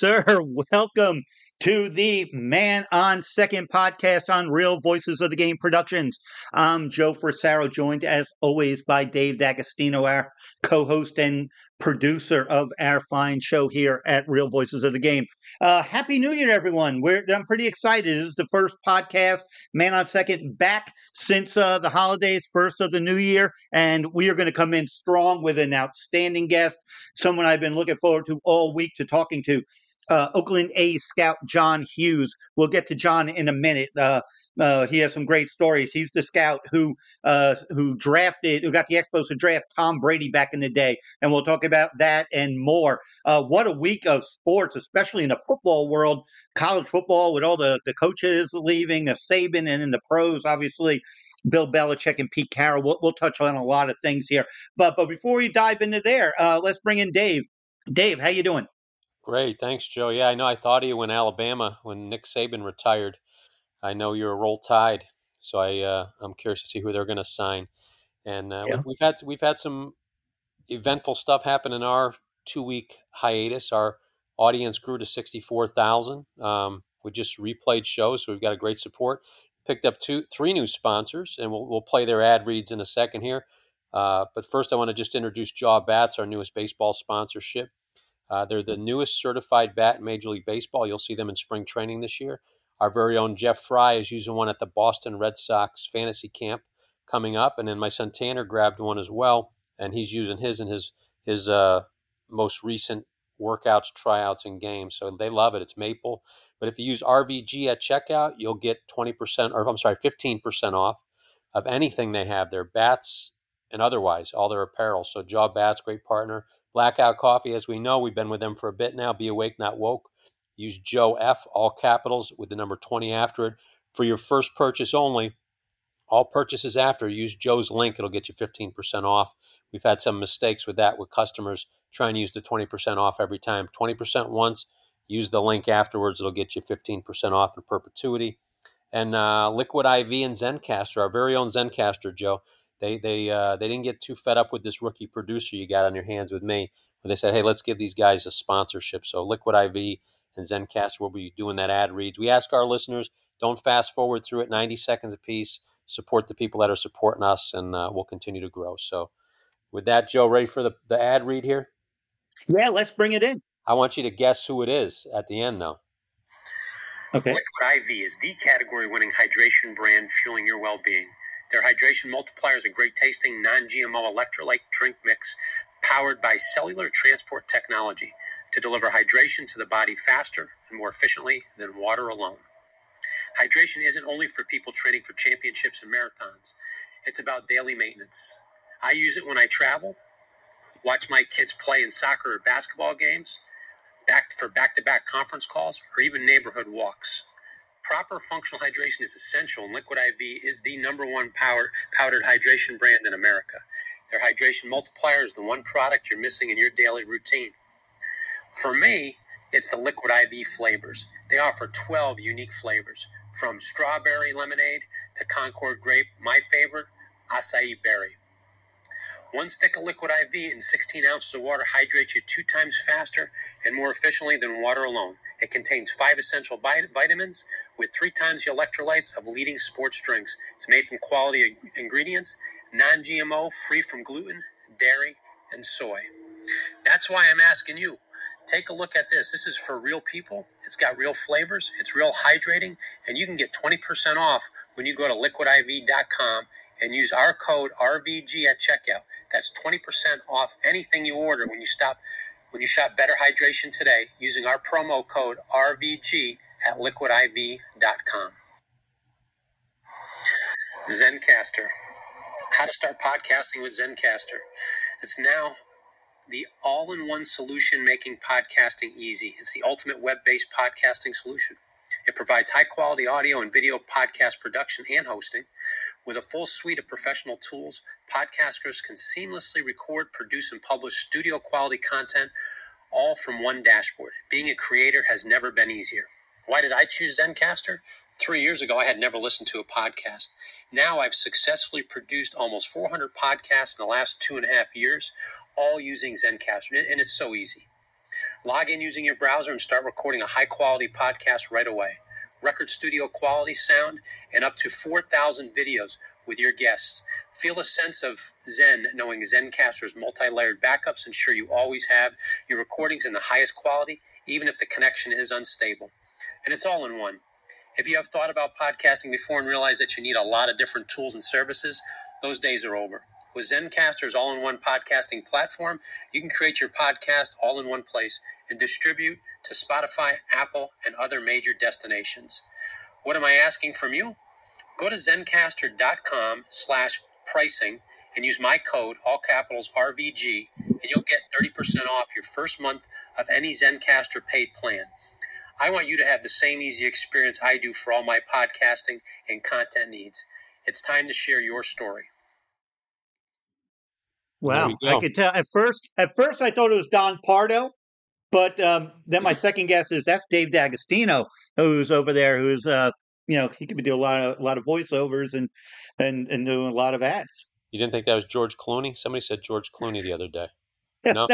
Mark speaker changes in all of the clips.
Speaker 1: Sir. Welcome to the Man on Second podcast on Real Voices of the Game Productions. I'm Joe Frisaro, joined as always by Dave D'Agostino, our co host and producer of our fine show here at Real Voices of the Game. Uh, Happy New Year, everyone. We're, I'm pretty excited. This is the first podcast, Man on Second, back since uh, the holidays, first of the new year. And we are going to come in strong with an outstanding guest, someone I've been looking forward to all week to talking to uh, Oakland A's scout John Hughes. We'll get to John in a minute. Uh, uh, he has some great stories. He's the scout who uh, who drafted, who got the Expos to draft Tom Brady back in the day, and we'll talk about that and more. Uh, what a week of sports, especially in the football world, college football with all the the coaches leaving, Saban, and in the pros, obviously. Bill Belichick and Pete Carroll. We'll, we'll touch on a lot of things here, but but before we dive into there, uh, let's bring in Dave. Dave, how you doing?
Speaker 2: Great, thanks, Joe. Yeah, I know. I thought of you when Alabama, when Nick Saban retired. I know you're a roll tide, so I uh, I'm curious to see who they're going to sign. And uh, yeah. we've had we've had some eventful stuff happen in our two week hiatus. Our audience grew to sixty four thousand. Um, we just replayed shows, so we've got a great support. Picked up two, three new sponsors, and we'll we'll play their ad reads in a second here. Uh, but first, I want to just introduce Jaw Bats, our newest baseball sponsorship. Uh, they're the newest certified bat in Major League Baseball. You'll see them in spring training this year. Our very own Jeff Frye is using one at the Boston Red Sox fantasy camp coming up, and then my son Tanner grabbed one as well, and he's using his in his his uh, most recent workouts, tryouts, and games. So they love it. It's maple. But if you use RVG at checkout, you'll get 20%, or I'm sorry, 15% off of anything they have, their bats and otherwise, all their apparel. So Jaw Bats, great partner. Blackout Coffee, as we know, we've been with them for a bit now. Be awake, not woke. Use Joe F, all capitals, with the number 20 after it for your first purchase only. All purchases after, use Joe's link. It'll get you 15% off. We've had some mistakes with that with customers trying to use the 20% off every time. 20% once, use the link afterwards. It'll get you 15% off in perpetuity. And uh, Liquid IV and Zencastr, our very own Zencastr, Joe they they uh, they didn't get too fed up with this rookie producer you got on your hands with me. But they said, hey, let's give these guys a sponsorship. So Liquid IV and Zencast will be doing that ad reads. We ask our listeners don't fast forward through it, 90 seconds apiece. Support the people that are supporting us, and uh, we'll continue to grow. So, with that, Joe, ready for the, the ad read here?
Speaker 1: Yeah, let's bring it in.
Speaker 2: I want you to guess who it is at the end, though.
Speaker 3: Okay. Liquid IV is the category winning hydration brand fueling your well being. Their hydration multiplier is a great tasting non GMO electrolyte drink mix powered by cellular transport technology to deliver hydration to the body faster and more efficiently than water alone. Hydration isn't only for people training for championships and marathons, it's about daily maintenance. I use it when I travel, watch my kids play in soccer or basketball games, back for back to back conference calls, or even neighborhood walks. Proper functional hydration is essential, and Liquid IV is the number one power, powdered hydration brand in America. Their hydration multiplier is the one product you're missing in your daily routine. For me, it's the Liquid IV flavors. They offer 12 unique flavors, from strawberry lemonade to Concord grape, my favorite, acai berry. One stick of liquid IV and 16 ounces of water hydrates you two times faster and more efficiently than water alone. It contains five essential vitamins with three times the electrolytes of leading sports drinks. It's made from quality ingredients, non GMO, free from gluten, dairy, and soy. That's why I'm asking you take a look at this. This is for real people. It's got real flavors, it's real hydrating, and you can get 20% off when you go to liquidiv.com and use our code RVG at checkout. That's 20% off anything you order when you stop when you shop Better Hydration today using our promo code RVG at liquidiv.com. Zencastr. How to start podcasting with Zencastr. It's now the all in one solution making podcasting easy. It's the ultimate web based podcasting solution. It provides high quality audio and video podcast production and hosting. With a full suite of professional tools, podcasters can seamlessly record, produce, and publish studio quality content all from one dashboard. Being a creator has never been easier. Why did I choose Zencastr? Three years ago, I had never listened to a podcast. Now I've successfully produced almost 400 podcasts in the last two and a half years, all using Zencastr, and it's so easy.
Speaker 2: Log in using your browser and start recording a high quality podcast right away. Record studio quality sound and up to 4,000 videos with your guests. Feel a sense of zen knowing Zencastr's multi layered backups ensure you always have your recordings in the highest quality, even if the connection is unstable. And it's all in one. If you have thought about podcasting before and realized that you need a lot of different tools and services, those days are over. With Zencastr's all in one podcasting platform, you can create your podcast all in one place and distribute to Spotify, Apple, and other major destinations. What am I asking from you? Go to zencastr.com slash pricing and use my code, all capitals RVG, and you'll get 30% off your first month of any Zencastr paid plan. I want you to have the same easy experience I do for all my podcasting and content needs. It's time to share your story.
Speaker 1: Wow, I could tell at first. At first, I thought it was Don Pardo, but um, then my second guess is that's Dave D'Agostino, who's over there. Who's uh, you know, he could do a lot of a lot of voiceovers and and and doing a lot of ads.
Speaker 4: You didn't think that was George Clooney? Somebody said George Clooney the other day. No,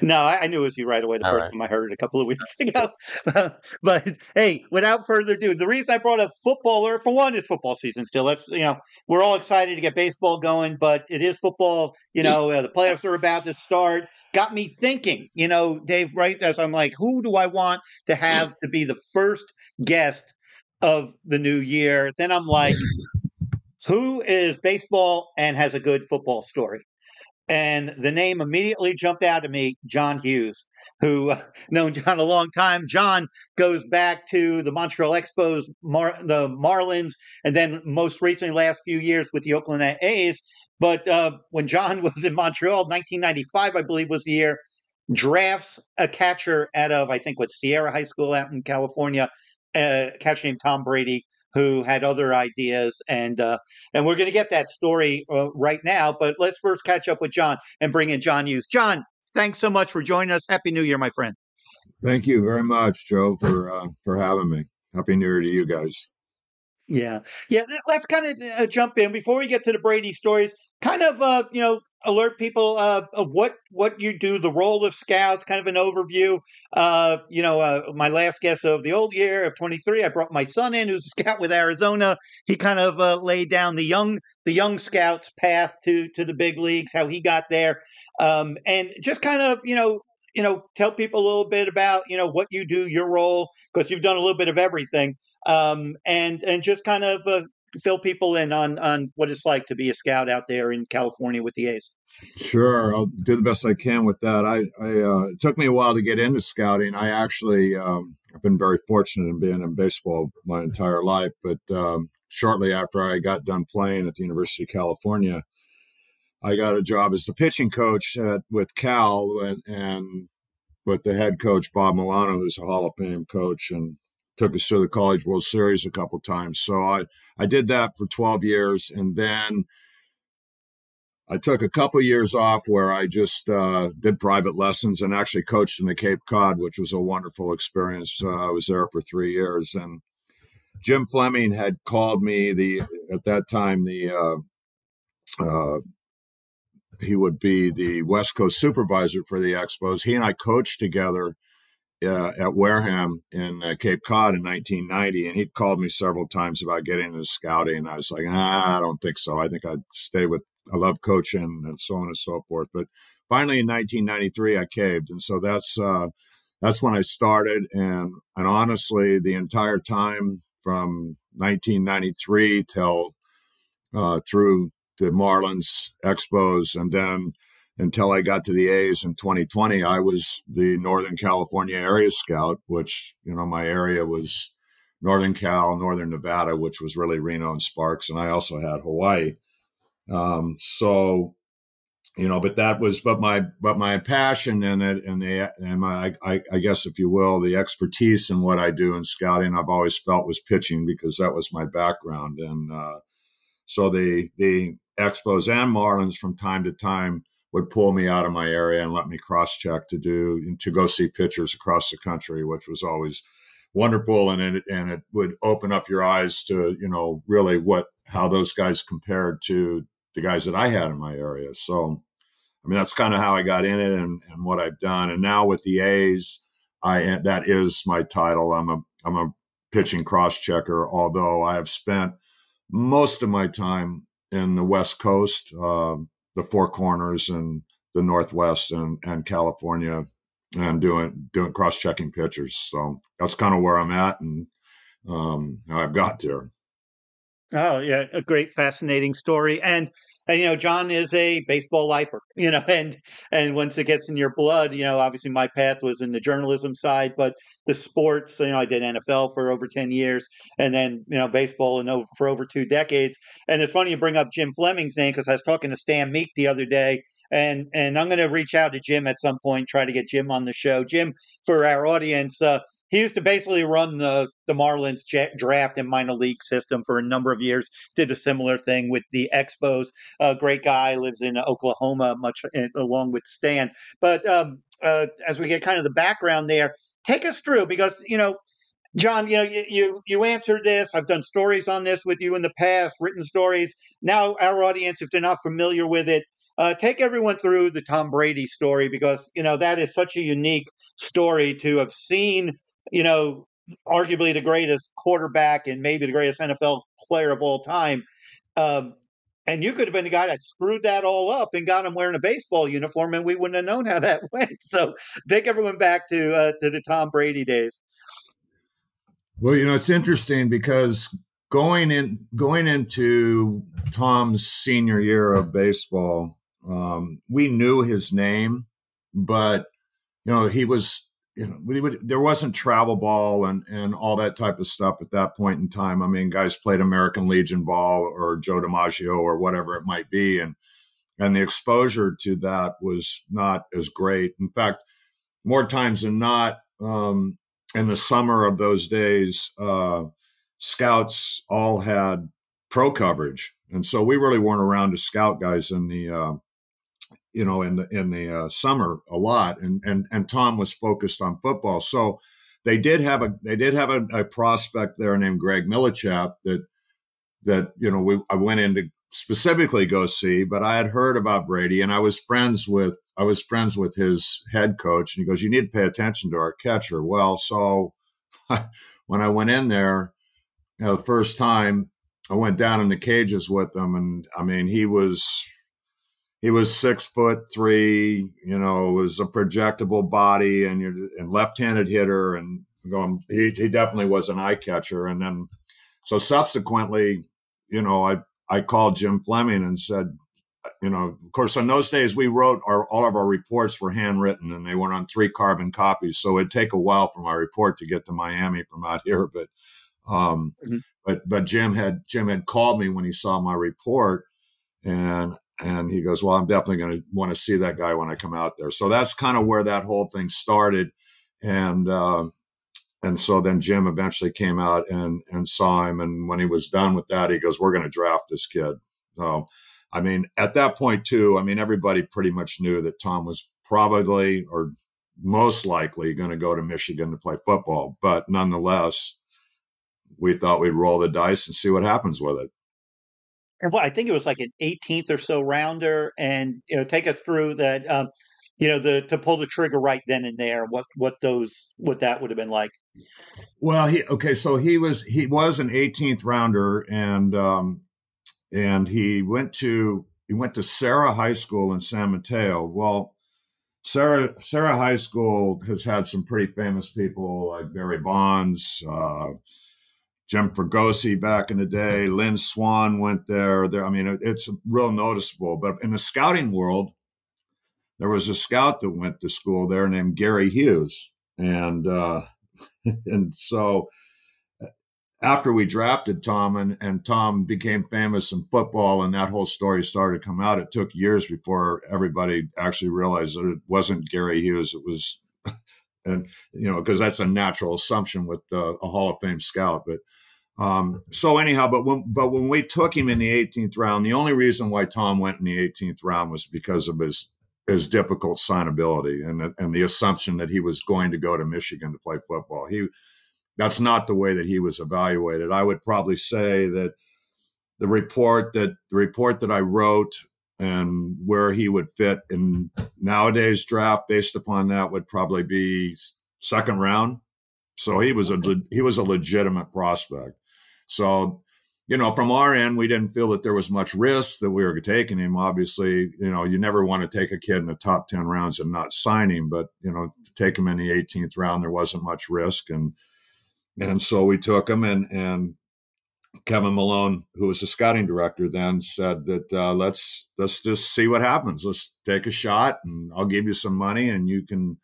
Speaker 1: no, I, knew it was you right away the All first right. time I heard it a couple of weeks ago. but hey, without further ado, the reason I brought up footballer for one, is football season still. Let's you know we're all excited to get baseball going, but it is football. You know uh, the playoffs are about to start. Got me thinking. You know, Dave. Right as I'm like, who do I want to have to be the first guest of the new year? Then I'm like. Who is baseball and has a good football story? And the name immediately jumped out at me john hughes who uh, known john a long time. John goes back to the montreal expos Mar- the marlins and then most recently last few years with the oakland a's. But uh, when john was in montreal 1995 i believe was the year drafts a catcher out of i think what serra high school out in california a catcher named tom brady who had other ideas, and uh, and we're going to get that story uh, right now. But let's first catch up with John and bring in John Hughes. John, thanks so much for joining us. Happy New Year, my friend.
Speaker 5: Thank you very much, Joe, for uh, for having me. Happy New Year to you guys.
Speaker 1: Yeah, yeah. Let's kind of uh, jump in before we get to the Brady stories. Kind of, uh, you know, alert people uh, of what what you do, the role of scouts, kind of an overview. Uh, you know, uh, my last guess of the old year of 23, I brought my son in, who's a scout with Arizona. He kind of uh, laid down the young the young scouts path to to the big leagues, how he got there, um, and just kind of you know you know tell people a little bit about you know what you do, your role, because you've done a little bit of everything, um, and and just kind of uh, fill people in on on what it's like to be a scout out there in California with the A's.
Speaker 5: Sure, I'll do the best I can with that. I, I uh, it took me a while to get into scouting. I actually um, I've been very fortunate in being in baseball my entire life, but um, shortly after I got done playing at the University of California, I got a job as the pitching coach at, with Cal and, and with the head coach Bob Milano, who's a Hall of Fame coach, and took us to the College World Series a couple times. So I I did that for 12 years, and then I took a couple years off where I just uh, did private lessons and actually coached in the Cape Cod, which was a wonderful experience. Uh, I was there for three years, and Jim Fleming had called me. The at that time the uh, uh, he would be the West Coast supervisor for the Expos. He and I coached together uh, at Wareham in uh, Cape Cod in 1990, and he'd called me several times about getting into scouting. And I was like, nah, I don't think so. I think I'd stay with I love coaching and so on and so forth. But finally, in 1993, I caved, and so that's uh, that's when I started. And and honestly, the entire time from 1993 till uh, through the Marlins Expos, and then until I got to the A's in 2020, I was the Northern California area scout, which you know my area was Northern Cal, Northern Nevada, which was really Reno and Sparks, and I also had Hawaii. Um, so, you know, but that was, but my, but my passion in it and the, and my, I, I guess, if you will, the expertise in what I do in scouting, I've always felt was pitching because that was my background. And, uh, so the, the Expos and Marlins from time to time would pull me out of my area and let me cross check to do, to go see pitchers across the country, which was always, wonderful and it and it would open up your eyes to you know really what how those guys compared to the guys that I had in my area. So I mean, that's kind of how I got in it and, and what I've done. And now with the A's, I that is my title. I'm a I'm a pitching cross checker. Although I have spent most of my time in the West Coast, uh, the Four Corners, and the Northwest and, and California, and doing doing cross checking pitchers. So that's kind of where I'm at, and um, I've got there.
Speaker 1: Oh yeah, a great, fascinating story, and and you know john is a baseball lifer you know and and once it gets in your blood you know obviously my path was in the journalism side but the sports you know i did nfl for over 10 years and then you know baseball and over for over two decades. And it's funny you bring up jim fleming's name because i was talking to stan meek the other day and and i'm going to reach out to jim at some point try to get jim on the show. Jim for our audience uh, he used to basically run the the Marlins draft and minor league system for a number of years. Did a similar thing with the Expos. A uh, great guy lives in Oklahoma, much uh, along with Stan. But um, uh, as we get kind of the background there, take us through because you know. John, you know, you, you, you answered this. I've done stories on this with you in the past, written stories. Now, our audience, if they're not familiar with it, uh, take everyone through the Tom Brady story because you know that is such a unique story to have seen you know, arguably the greatest quarterback and maybe the greatest NFL player of all time. Um, and you could have been the guy that screwed that all up and got him wearing a baseball uniform, and we wouldn't have known how that went. So take everyone back to uh, to the Tom Brady days.
Speaker 5: Well, you know, it's interesting because going in going into Tom's senior year of baseball, um, we knew his name, but you know, he was you know, we would, there wasn't travel ball and, and all that type of stuff at that point in time. I mean, guys played American Legion ball or Joe DiMaggio or whatever it might be. And, and the exposure to that was not as great. In fact, more times than not, um, in the summer of those days, uh, scouts all had pro coverage. And so we really weren't around to scout guys in the, uh, you know, in the in the uh, summer a lot, and and and Tom was focused on football. So they did have a they did have a, a prospect there named Greg Millichap that that you know we I went in to specifically go see, but I had heard about Brady and I was friends with I was friends with his head coach, and he goes, "You need to pay attention to our catcher." Well, so when I went in there, you know, the first time I went down in the cages with him, and I mean, he was he was six foot three, you know, was a projectable body and you're and left-handed hitter and going he, he definitely was an eye catcher. And then so subsequently, you know, I I called Jim Fleming and said, you know, of course, in those days we wrote our all of our reports were handwritten and they went on three carbon copies. So it'd take a while for my report to get to Miami from out here. But um mm-hmm. but but Jim had Jim had called me when he saw my report and and he goes, Well, I'm definitely going to want to see that guy when I come out there. So that's kind of where that whole thing started. And, uh, and so then Jim eventually came out and, and saw him. And when he was done with that, he goes, We're going to draft this kid. So, I mean, at that point, too, I mean, everybody pretty much knew that Tom was probably or most likely going to go to Michigan to play football. But nonetheless, we thought we'd roll the dice and see what happens with it
Speaker 1: and what I think it was like an 18th or so rounder, and you know, take us through that. Um, you know, the to pull the trigger right then and there. What what those what that would have been like.
Speaker 5: Well, he okay, so he was he was an 18th rounder, and um, and he went to he went to Serra High School in San Mateo. Well, Serra Serra High School has had some pretty famous people like Barry Bonds. Uh, Jim Fregosi back in the day. Lynn Swann went there. There, I mean, it's real noticeable. But in the scouting world, there was a scout that went to school there named Gary Hughes, and uh, and so after we drafted Tom and, and Tom became famous in football and that whole story started to come out, it took years before everybody actually realized that it wasn't Gary Hughes. It was, and you know, because that's a natural assumption with uh, a Hall of Fame scout. But um, so anyhow, but when but when we took him in the 18th round, the only reason why Tom went in the 18th round was because of his his difficult signability and and the assumption that he was going to go to Michigan to play football. He that's not the way that he was evaluated. I would probably say that the report that the report that I wrote and where he would fit in nowadays draft based upon that would probably be second round. So he was a he was a legitimate prospect. So you know, from our end, we didn't feel that there was much risk that we were taking him. Obviously, you know, you never want to take a kid in the top 10 rounds and not sign him, but, you know, to take him in the 18th round, there wasn't much risk. And, and so we took him and, and Kevin Malone, who was the scouting director then said that, uh, let's, let's just see what happens. Let's take a shot and I'll give you some money and you can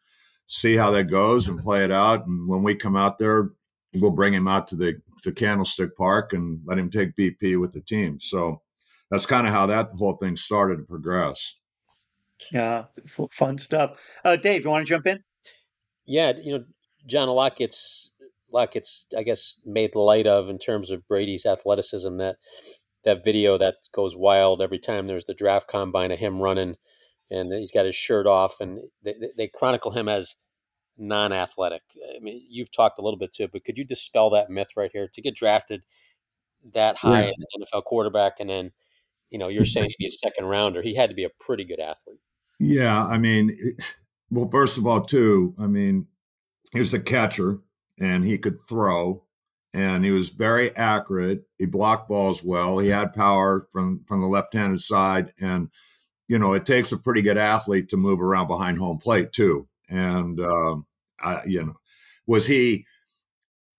Speaker 5: see how that goes and play it out. And when we come out there, we'll bring him out to the to Candlestick Park and let him take BP with the team. So that's kind of how that whole thing started to progress.
Speaker 1: Yeah, fun stuff. Uh, Dave, you want to jump in?
Speaker 2: Yeah, you know, John, a lot gets a lot gets I guess made light of in terms of Brady's athleticism. That that video that goes wild every time there's the draft combine of him running, and he's got his shirt off, and they, they chronicle him as non-athletic. I mean, you've talked a little bit to it, but could you dispel that myth right here? To get drafted that high yeah. as an NFL quarterback, and then you know you're saying he's a second rounder, he had to be a pretty good athlete.
Speaker 5: Yeah, I mean, well, first of all, too, I mean, he was a catcher and he could throw, and he was very accurate. He blocked balls well. He had power from from the left-handed side, and you know, it takes a pretty good athlete to move around behind home plate too and uh, I, you know, was he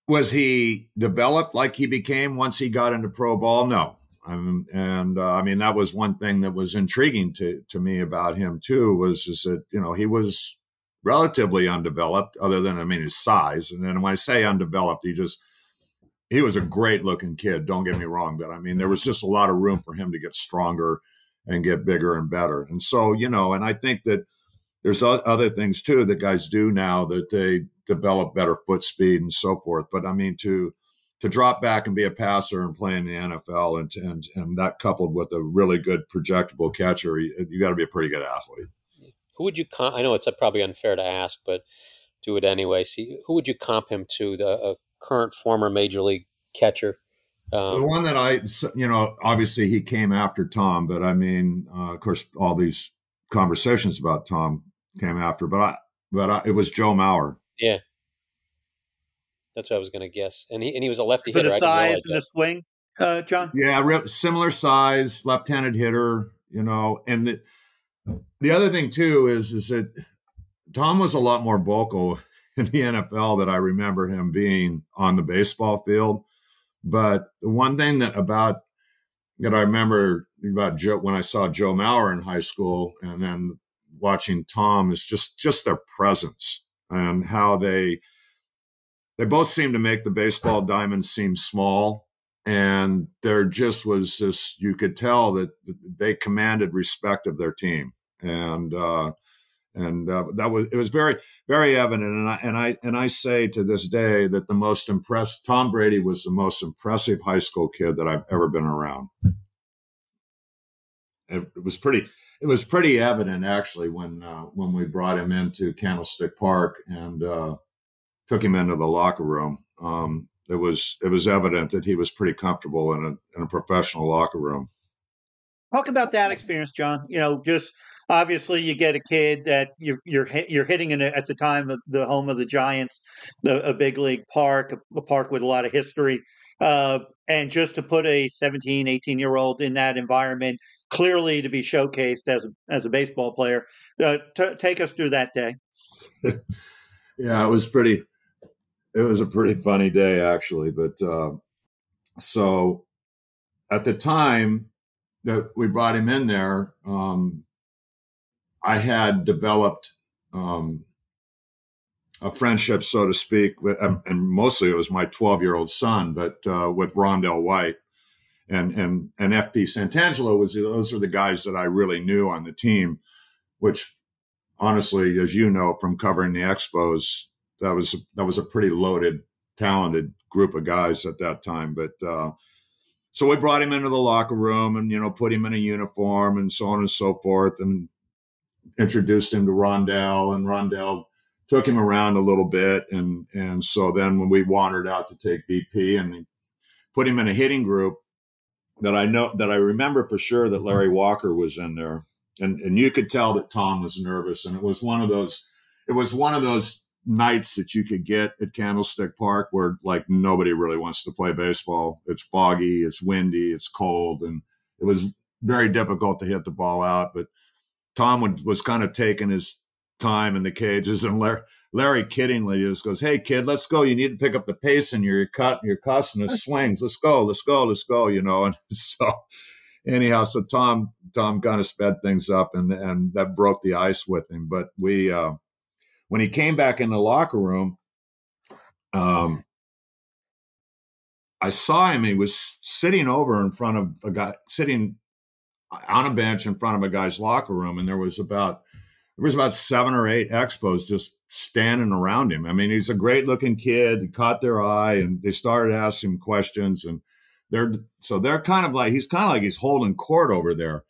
Speaker 5: was he developed like he became once he got into pro ball? No. Um, and uh, I mean that was one thing that was intriguing to to me about him too was is that you know he was relatively undeveloped other than I mean his size and then when I say undeveloped he just he was a great looking kid don't get me wrong but I mean there was just a lot of room for him to get stronger and get bigger and better and so you know and I think that there's other things too that guys do now that they develop better foot speed and so forth. But I mean, to to drop back and be a passer and play in the NFL, and and and that coupled with a really good projectable catcher, you, you got to be a pretty good athlete.
Speaker 2: Who would you? Comp- I know it's probably unfair to ask, but do it anyway. See, who would you comp him to? The current former major league catcher.
Speaker 5: Um, the one that I, you know, obviously he came after Tom, but I mean, uh, of course, all these conversations about Tom came after, but I but I, it was Joe Mauer.
Speaker 2: Yeah, that's what I was going to guess. And he and he was a lefty hitter.
Speaker 1: The size and the swing, uh, John.
Speaker 5: Yeah, real, similar size, left-handed hitter. You know, and the the other thing too is is that Tom was a lot more vocal in the NFL that I remember him being on the baseball field. But the one thing that about that I remember about Joe when I saw Joe Mauer in high school, and then watching Tom is just just their presence and how they they both seem to make the baseball diamond seem small. And there just was this you could tell that they commanded respect of their team. And uh and uh, that was it was very very evident. And I and I and I say to this day that the most impressed Tom Brady was the most impressive high school kid that I've ever been around. It, it was pretty it was pretty evident actually when uh, when we brought him into Candlestick Park and uh, took him into the locker room. Um, it was it was evident that he was pretty comfortable in a in a professional locker room.
Speaker 1: Talk about that experience, John. You know, just obviously you get a kid that you're you're you're hitting in a, at the time of the home of the Giants, the, a big league park, a, a park with a lot of history. Uh, and just to put a 17, 18 year old in that environment, clearly to be showcased as a, as a baseball player, uh, t- take us through that day.
Speaker 5: yeah, it was pretty. It was a pretty funny day actually, but uh, so at the time that we brought him in there, um, I had developed um, a friendship, so to speak, and mostly it was my 12 year old son, but uh, with Rondell White and and and FP Santangelo was those are the guys that I really knew on the team, which honestly, as you know from covering the Expos, that was that was a pretty loaded, talented group of guys at that time. But uh, so we brought him into the locker room and you know put him in a uniform and so on and so forth, and introduced him to Rondell, and Rondell took him around a little bit. And, and so then when we wandered out to take BP and put him in a hitting group, that I know that I remember for sure that Larry Walker was in there, and and you could tell that Tom was nervous, and it was one of those. It was one of those nights that you could get at Candlestick Park where like nobody really wants to play baseball. It's foggy, it's windy, it's cold, and it was very difficult to hit the ball out. But Tom would, was kind of taking his time in the cages, and Larry, Larry kiddingly just goes, "Hey kid, let's go. You need to pick up the pace, and you're cut, you're cussing the swings. Let's go, let's go, let's go." You know, and so anyhow, so Tom Tom kind of sped things up, and and that broke the ice with him. But we uh, when he came back in the locker room, um, I saw him. He was sitting over in front of a guy, sitting on a bench in front of a guy's locker room, and there was about there was about seven or eight expos just standing around him. I mean, he's a great looking kid. He caught their eye, and they started asking questions, and they're so they're kind of like he's kind of like he's holding court over there.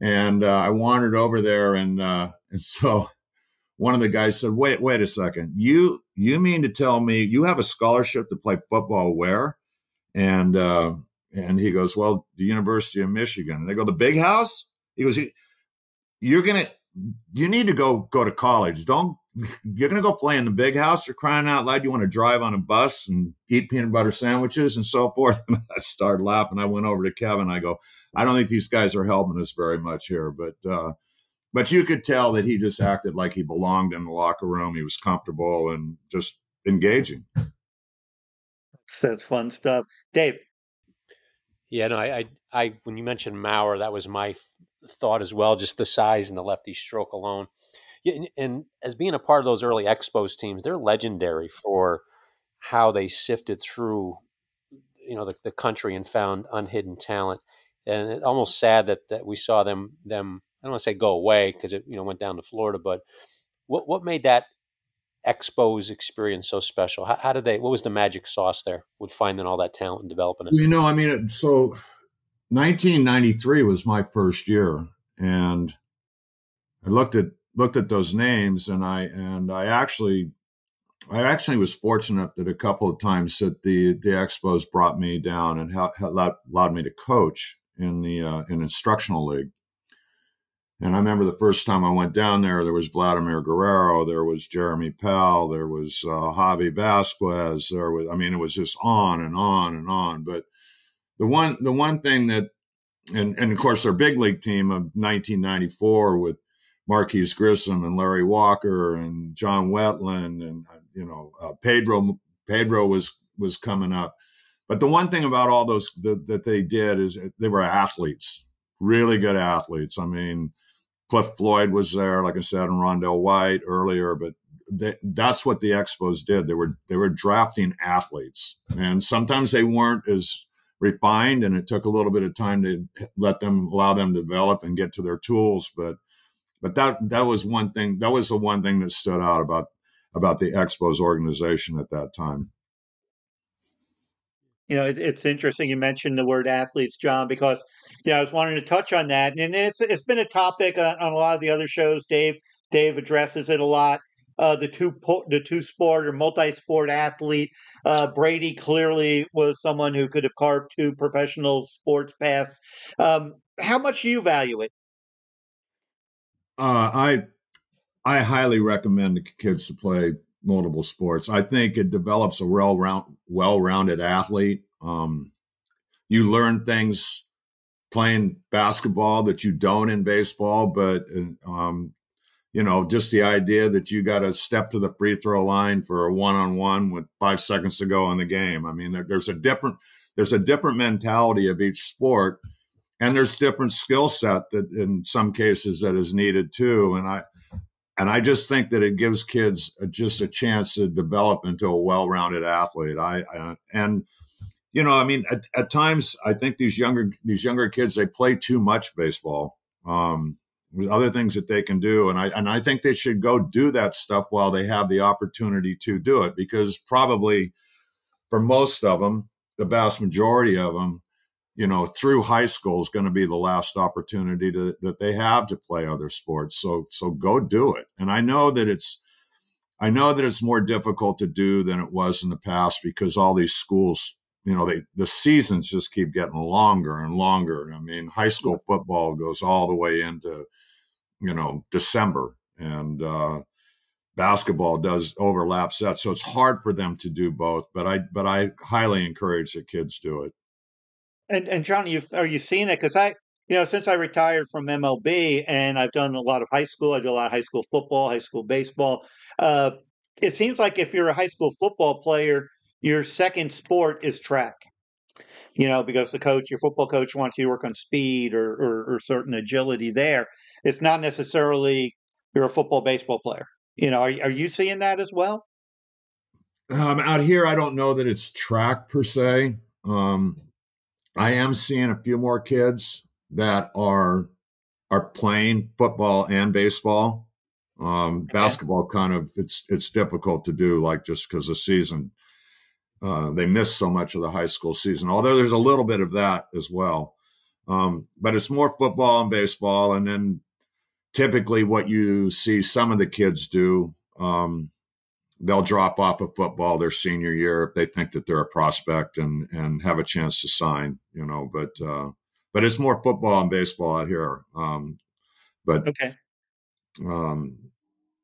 Speaker 5: And uh, I wandered over there, and uh, and so one of the guys said, "Wait, wait a second. You you mean to tell me you have a scholarship to play football where?" And uh, and he goes, "Well, the University of Michigan." And they go, "The big house?" He goes, "You're gonna you need to go go to college. Don't you're gonna go play in the big house. You're crying out loud. You want to drive on a bus and eat peanut butter sandwiches and so forth." And I started laughing. I went over to Kevin. I go, "I don't think these guys are helping us very much here, but." uh but you could tell that he just acted like he belonged in the locker room. He was comfortable and just engaging.
Speaker 1: That's fun stuff, Dave.
Speaker 2: Yeah, no, I, I, I when you mentioned Mauer, that was my f- thought as well. Just the size and the lefty stroke alone. And, and as being a part of those early Expos teams, they're legendary for how they sifted through, you know, the, the country and found unhidden talent. And it's almost sad that that we saw them them I don't want to say go away because it you know went down to Florida, but what what made that Expos experience so special? How, how, did they? What was the magic sauce there with finding all that talent and developing it?
Speaker 5: You know, I mean, so 1993 was my first year, and I looked at looked at those names, and I and I actually. I actually was fortunate that a couple of times that the the Expos brought me down and ha- allowed, allowed me to coach in the uh, in instructional league. And I remember the first time I went down there, there was Vladimir Guerrero, there was Jeremy Pell, there was uh, Javi Vazquez, there was, I mean, it was just on and on and on. But the one, the one thing that, and, and of course, their big league team of 1994 with Marquis Grissom and Larry Walker and John Wetteland and, you know, uh, Pedro, Pedro was, was coming up. But the one thing about all those the, that they did is they were athletes, really good athletes. I mean, Cliff Floyd was there, like I said, and Rondell White earlier, but that's what the Expos did. They were they were drafting athletes, and sometimes they weren't as refined, and it took a little bit of time to let them allow them to develop and get to their tools. But but that that was one thing. That was the one thing that stood out about about the Expos organization at that time.
Speaker 1: You know, it, it's interesting you mentioned the word athletes, John, because yeah, I was wanting to touch on that, and it's it's been a topic on, on a lot of the other shows. Dave Dave addresses it a lot. Uh, the two po- the two sport or multi sport athlete. Uh, Brady clearly was someone who could have carved two professional sports paths. Um, how much do you value it?
Speaker 5: Uh, I I highly recommend the kids to play multiple sports. I think it develops a well round, well rounded athlete. Um, you learn things playing basketball that you don't in baseball, but um, you know, just the idea that you got to step to the free throw line for a one on one with five seconds to go in the game. I mean, there, there's a different there's a different mentality of each sport, and there's different skill set that in some cases that is needed too. And I and I just think that it gives kids just a chance to develop into a well-rounded athlete. I, I and you know, I mean, at, at, times I think these younger these younger kids they play too much baseball. Um, with other things that they can do, and I and I think they should go do that stuff while they have the opportunity to do it, because probably for most of them, the vast majority of them, you know, through high school is going to be the last opportunity to, that they have to play other sports. So, so go do it. And I know that it's, I know that it's more difficult to do than it was in the past because all these schools you know, they the seasons just keep getting longer and longer. I mean, high school football goes all the way into, you know, December, and uh, basketball does overlap sets, so it's hard for them to do both. But I but I highly encourage the kids do it.
Speaker 1: And and John, you are you seeing it? Because I you know, since I retired from MLB and I've done a lot of high school, I do a lot of high school football, high school baseball. Uh, it seems like if you're a high school football player, your second sport is track. You know, because the coach, your football coach, wants you to work on speed or, or, or certain agility there. It's not necessarily you're a football baseball player. You know, are, are you seeing that as well?
Speaker 5: Um, out here, I don't know that it's track per se. Um, I am seeing a few more kids that are are playing football and baseball. Um, okay. Basketball kind of it's it's difficult to do, like just because the season uh, they miss so much of the high school season. Although there's a little bit of that as well, um, but it's more football and baseball, and then typically what you see some of the kids do. Um, they'll drop off of football their senior year if they think that they're a prospect and and have a chance to sign, you know. But uh, but it's more football and baseball out here. Um, but
Speaker 1: okay.
Speaker 5: Um,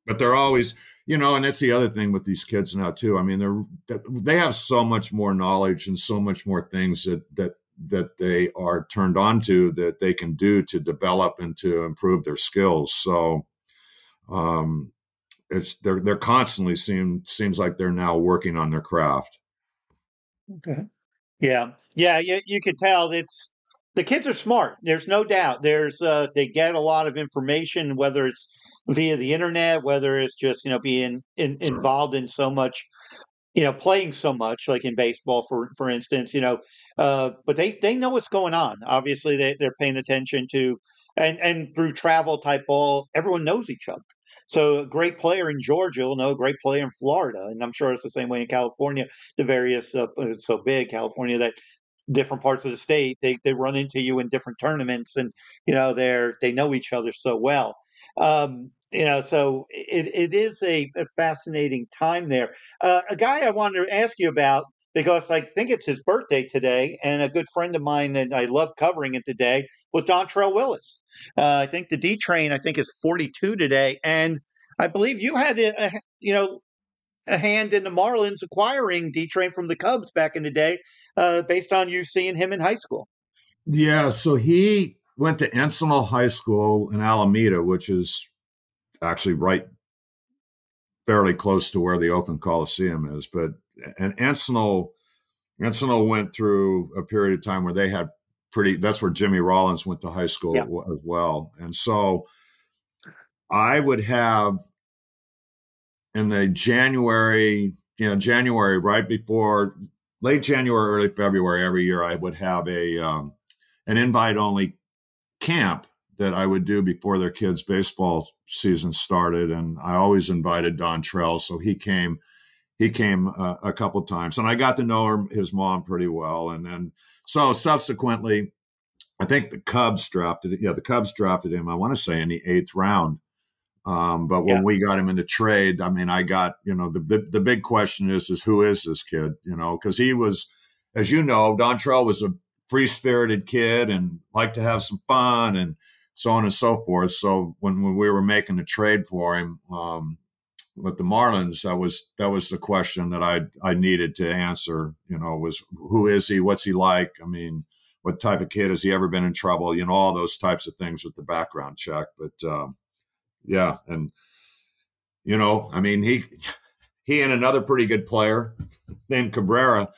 Speaker 5: but they're always, you know, and that's the other thing with these kids now too. I mean, they're they have so much more knowledge and so much more things that that that they are turned on to that they can do to develop and to improve their skills. So, um, it's they're they're constantly seem seems like they're now working on their craft.
Speaker 1: Okay. Yeah. Yeah. You, you could tell it's the kids are smart. There's no doubt. There's uh, they get a lot of information, whether it's via the internet, whether it's just you know being in, involved in so much, you know, playing so much, like in baseball, for for instance, you know. Uh, but they they know what's going on. Obviously, they they're paying attention to, and and through travel type ball, everyone knows each other. So a great player in Georgia will know a great player in Florida, and I'm sure it's the same way in California. The various uh, it's so big California that different parts of the state they they run into you in different tournaments, and you know they're they know each other so well. Um, you know, so it, it is a, a fascinating time there. Uh, a guy I wanted to ask you about because I think it's his birthday today, and a good friend of mine that I love covering it today was Dontrelle Willis. Uh, I think the D train I think is 42 today, and I believe you had a, a you know a hand in the Marlins acquiring D Train from the Cubs back in the day, uh, based on you seeing him in high school.
Speaker 5: Yeah, so he went to Encinal High School in Alameda, which is actually right fairly close to where the Oakland Coliseum is. But and Encinal, Encinal went through a period of time where they had pretty. That's where Jimmy Rollins went to high school yeah. as well, and so I would have in the January, you know, January right before late January, early February every year, I would have a um, an invite only camp that I would do before their kids' baseball season started, and I always invited Dontrelle, so he came. He came uh, a couple times, and I got to know her, his mom pretty well, and then so subsequently, I think the Cubs drafted it. Yeah, the Cubs drafted him. I want to say in the eighth round, um, but when yeah. we got him into trade, I mean, I got you know the, the, the big question is is who is this kid? You know, because he was, as you know, Dontrelle was a free spirited kid and liked to have some fun and so on and so forth. So when, when we were making the trade for him um, with the Marlins, that was that was the question that I I needed to answer. You know, was who is he? What's he like? I mean, what type of kid has he ever been in trouble? You know, all those types of things with the background check. But um, yeah, and you know, I mean, he he and another pretty good player named Cabrera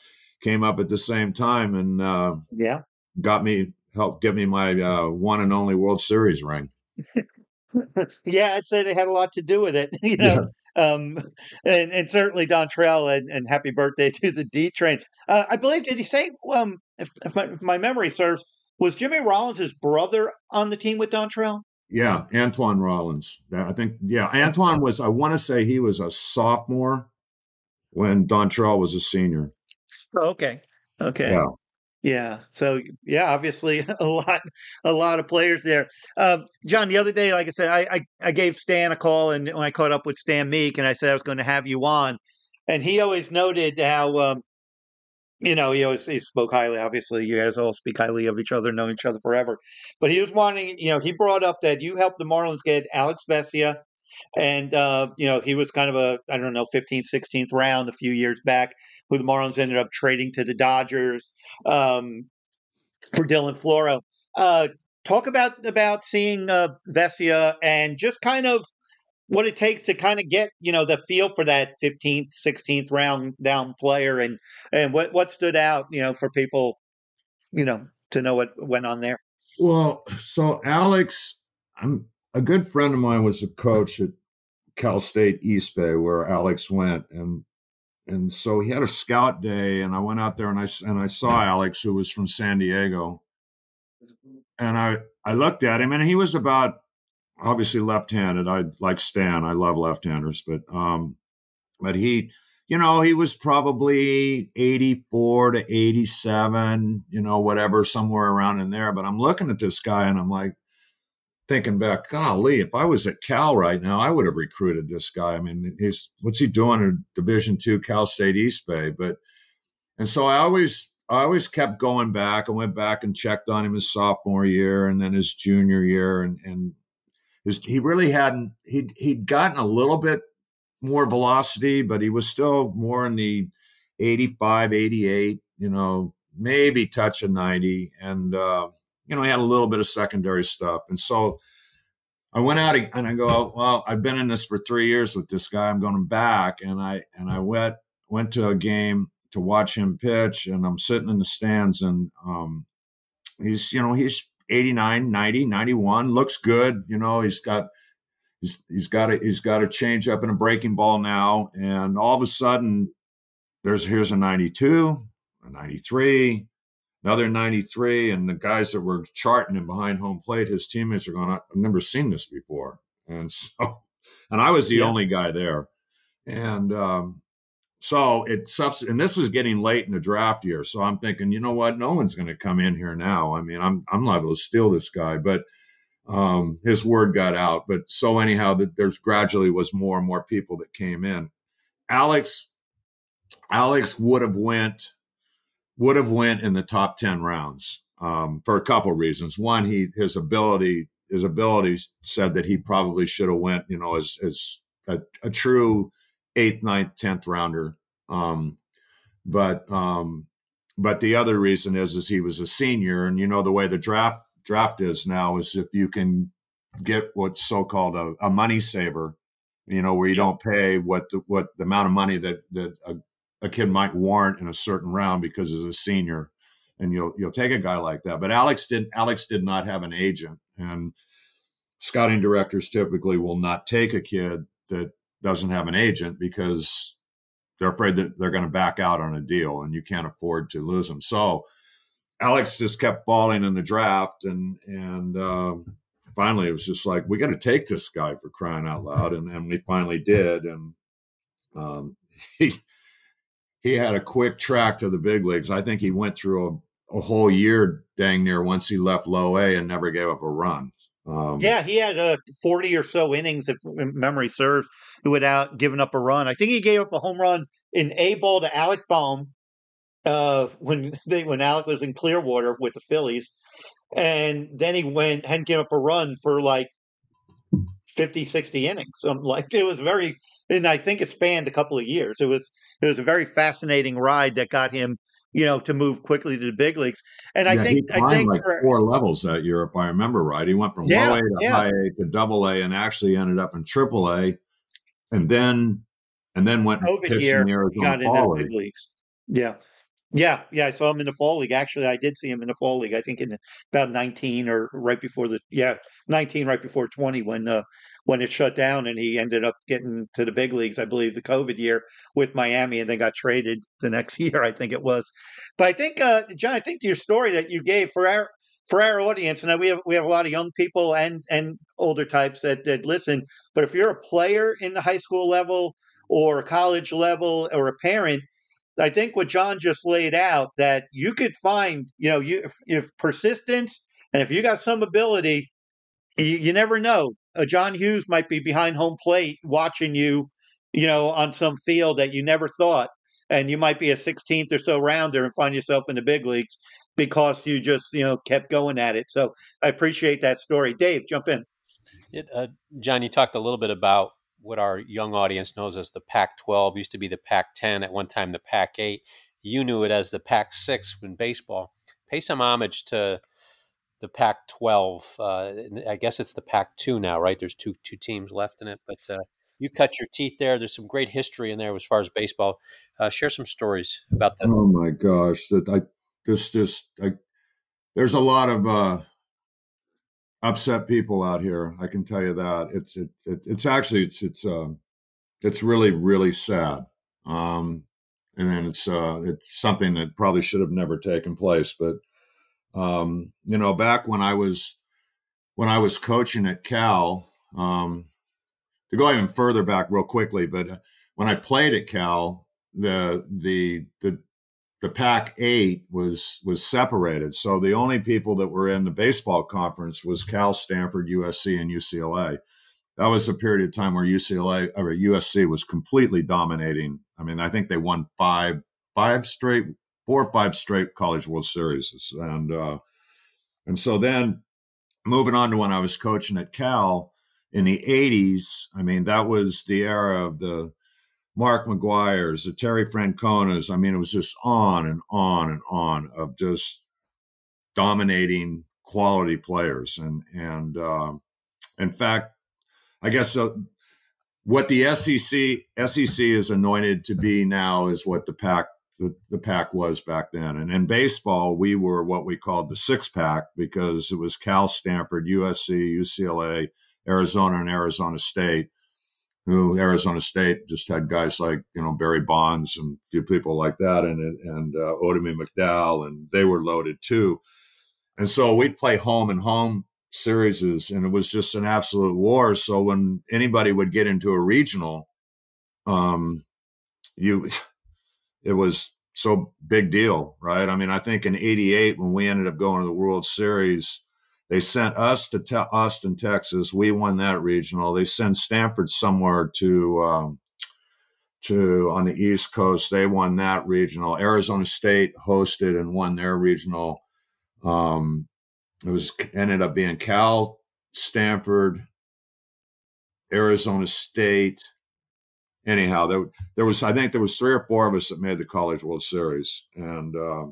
Speaker 5: came up at the same time, and uh,
Speaker 1: yeah,
Speaker 5: got me helped give me my uh, one and only World Series ring.
Speaker 1: yeah, I'd say it had a lot to do with it. You know. Yeah. Um, and, and certainly Dontrelle and, and happy birthday to the D train. Uh, I believe, did he say, um, if, if, my, if my memory serves, was Jimmy Rollins' brother on the team with Dontrelle?
Speaker 5: Yeah, Antwon Rollins. I think, yeah, Antwon was, I want to say he was a sophomore when Dontrelle was a senior.
Speaker 1: Oh, okay. Okay. Yeah. Yeah. So yeah, obviously a lot, a lot of players there. Um, John, the other day, like I said, I, I, I gave Stan a call, and when I caught up with Stan Meek, and I said I was going to have you on, and he always noted how um, you know, he always he spoke highly. Obviously, you guys all speak highly of each other, know each other forever. But he was wanting, you know, he brought up that you helped the Marlins get Alex Vesia, and uh, you know, he was kind of a I don't know 15th, 16th round a few years back, who the Marlins ended up trading to the Dodgers um, for Dylan Floro. Uh, talk about about seeing uh, Vesia and just kind of what it takes to kind of get you know the feel for that 15th 16th round down player and and what what stood out you know for people you know to know what went on there
Speaker 5: well so alex i'm a good friend of mine was a coach at cal state east bay where alex went and and so he had a scout day and i went out there and i and i saw alex who was from san diego and i i looked at him and he was about obviously left-handed. I like Stan. I love left-handers, but um, but he, you know, he was probably 84 to 87, you know, whatever, somewhere around in there. But I'm looking at this guy and I'm like thinking back, golly, if I was at Cal right now, I would have recruited this guy. I mean, he's what's he doing in Division two Cal State East Bay? But and so I always I always kept going back. I went back and checked on him his sophomore year and then his junior year, and and his, he really hadn't he'd he'd gotten a little bit more velocity, but he was still more in the 85, 88, you know, maybe touch a 90. And, uh, you know, he had a little bit of secondary stuff. And so I went out and I go, well, I've been in this for three years with this guy. I'm going back. And I, and I went, went to a game to watch him pitch and I'm sitting in the stands and, um, he's, you know, he's 89, 90, 91, looks good. You know, he's got he's he's got a he's got a change up and a breaking ball now. And all of a sudden there's here's a 92, a 93, another 93. And the guys that were charting him behind home plate, his teammates are going, I've never seen this before. And so and I was the yeah. only guy there. And um, so it subs and this was getting late in the draft year. So I'm thinking, you know what? No one's going to come in here now. I mean, I'm I'm liable to steal this guy, but um, his word got out. But so anyhow, that there's gradually was more and more people that came in. Alex, Alex would have went would have went in the top ten rounds um, for a couple reasons. One, he his ability his ability said that he probably should have went, you know, as as a, a true eighth, ninth, tenth rounder. Um, but um, but the other reason is is he was a senior, and you know the way the draft draft is now is if you can get what's so called a, a money saver, you know, where you don't pay what the, what the amount of money that that a, a kid might warrant in a certain round because he's a senior, and you'll you'll take a guy like that. But Alex did Alex did not have an agent, and scouting directors typically will not take a kid that doesn't have an agent because they're afraid that they're going to back out on a deal and you can't afford to lose them. So Alex just kept falling in the draft and, and, um, finally it was just like, we got to take this guy for crying out loud. And, and we finally did. And, um, he, he had a quick track to the big leagues. I think he went through a, a whole year dang near once he left low A and never gave up a run.
Speaker 1: Um, yeah, he had uh, 40 or so innings, if memory serves, without giving up a run. I think he gave up a home run in A ball to Alec Bohm uh, when they when Alec was in Clearwater with the Phillies, and then he went hadn't given up a run for like 50, 60 innings. Like it was very, and I think it spanned a couple of years. It was it was a very fascinating ride that got him you know, to move quickly to the big leagues. And yeah, I think I think
Speaker 5: like for, four levels that year, if I remember right. He went from yeah, low A to yeah. high A to double A, and actually ended up in triple A, and then and then went
Speaker 1: COVID
Speaker 5: and
Speaker 1: year, the Arizona got into the big leagues. Yeah. Yeah, yeah, I saw him in the fall league. Actually, I did see him in the fall league. I think in about nineteen or right before the yeah nineteen, right before twenty when uh, when it shut down, and he ended up getting to the big leagues. I believe the COVID year with Miami, and then got traded the next year. I think it was. But I think uh, John, I think your story that you gave for our for our audience, and we have we have a lot of young people and and older types that that listen. But if you're a player in the high school level or college level or a parent I think what John just laid out that you could find, you know, you if, if persistence and if you got some ability, you, you never know. Uh, John Hughes might be behind home plate watching you, you know, on some field that you never thought. and you might be a 16th or so rounder and find yourself in the big leagues because you just you know kept going at it. So I appreciate that story. Dave, jump in.
Speaker 2: It, uh, John, you talked a little bit about what our young audience knows as the Pac 12, used to be the Pac 10, at one time the Pac 8. You knew it as the Pac 6 in baseball. Pay some homage to the Pac 12. Uh, I guess it's the Pac 2 now, right? There's two, two teams left in it, but uh, you cut your teeth there. There's some great history in there as far as baseball. Uh, share some stories about that.
Speaker 5: Oh my gosh. That I just, just, I, there's a lot of, uh, upset people out here. I can tell you that it's it, it it's actually it's it's uh, it's really really sad. Um, and then it's uh, it's something that probably should have never taken place. But um, you know, back when I was when I was coaching at Cal, um, to go even further back real quickly, but uh, when I played at Cal, the the the the Pac eight was was separated. So the only people that were in the baseball conference was Cal, Stanford, USC, and UCLA. That was the period of time where UCLA or USC was completely dominating. I mean, I think they won five five straight, four or five straight College World Series, and uh, and so then moving on to when I was coaching at Cal in the '80s. I mean, that was the era of the Mark McGwire's, the Terry Francona's. I mean, it was just on and on and on of just dominating quality players. And and uh, in fact, I guess uh, what the SEC SEC is anointed to be now is what the pack the, the pack was back then. And in baseball, we were what we called the six pack because it was Cal, Stanford, USC, UCLA, Arizona, and Arizona State who Arizona State just had guys like you know Barry Bonds and a few people like that, and and uh, McDowell, and they were loaded too. And so we'd play home and home series, and it was just an absolute war. So when anybody would get into a regional, um, you, it was so big deal, right? I mean, I think in '88 when we ended up going to the World Series they sent us to te- Austin, Texas. We won that regional. They sent Stanford somewhere to um, to on the East Coast. They won that regional. Arizona State hosted and won their regional. Um, it was ended up being Cal, Stanford, Arizona State. Anyhow, there there was I think there was three or four of us that made the College World Series, and uh,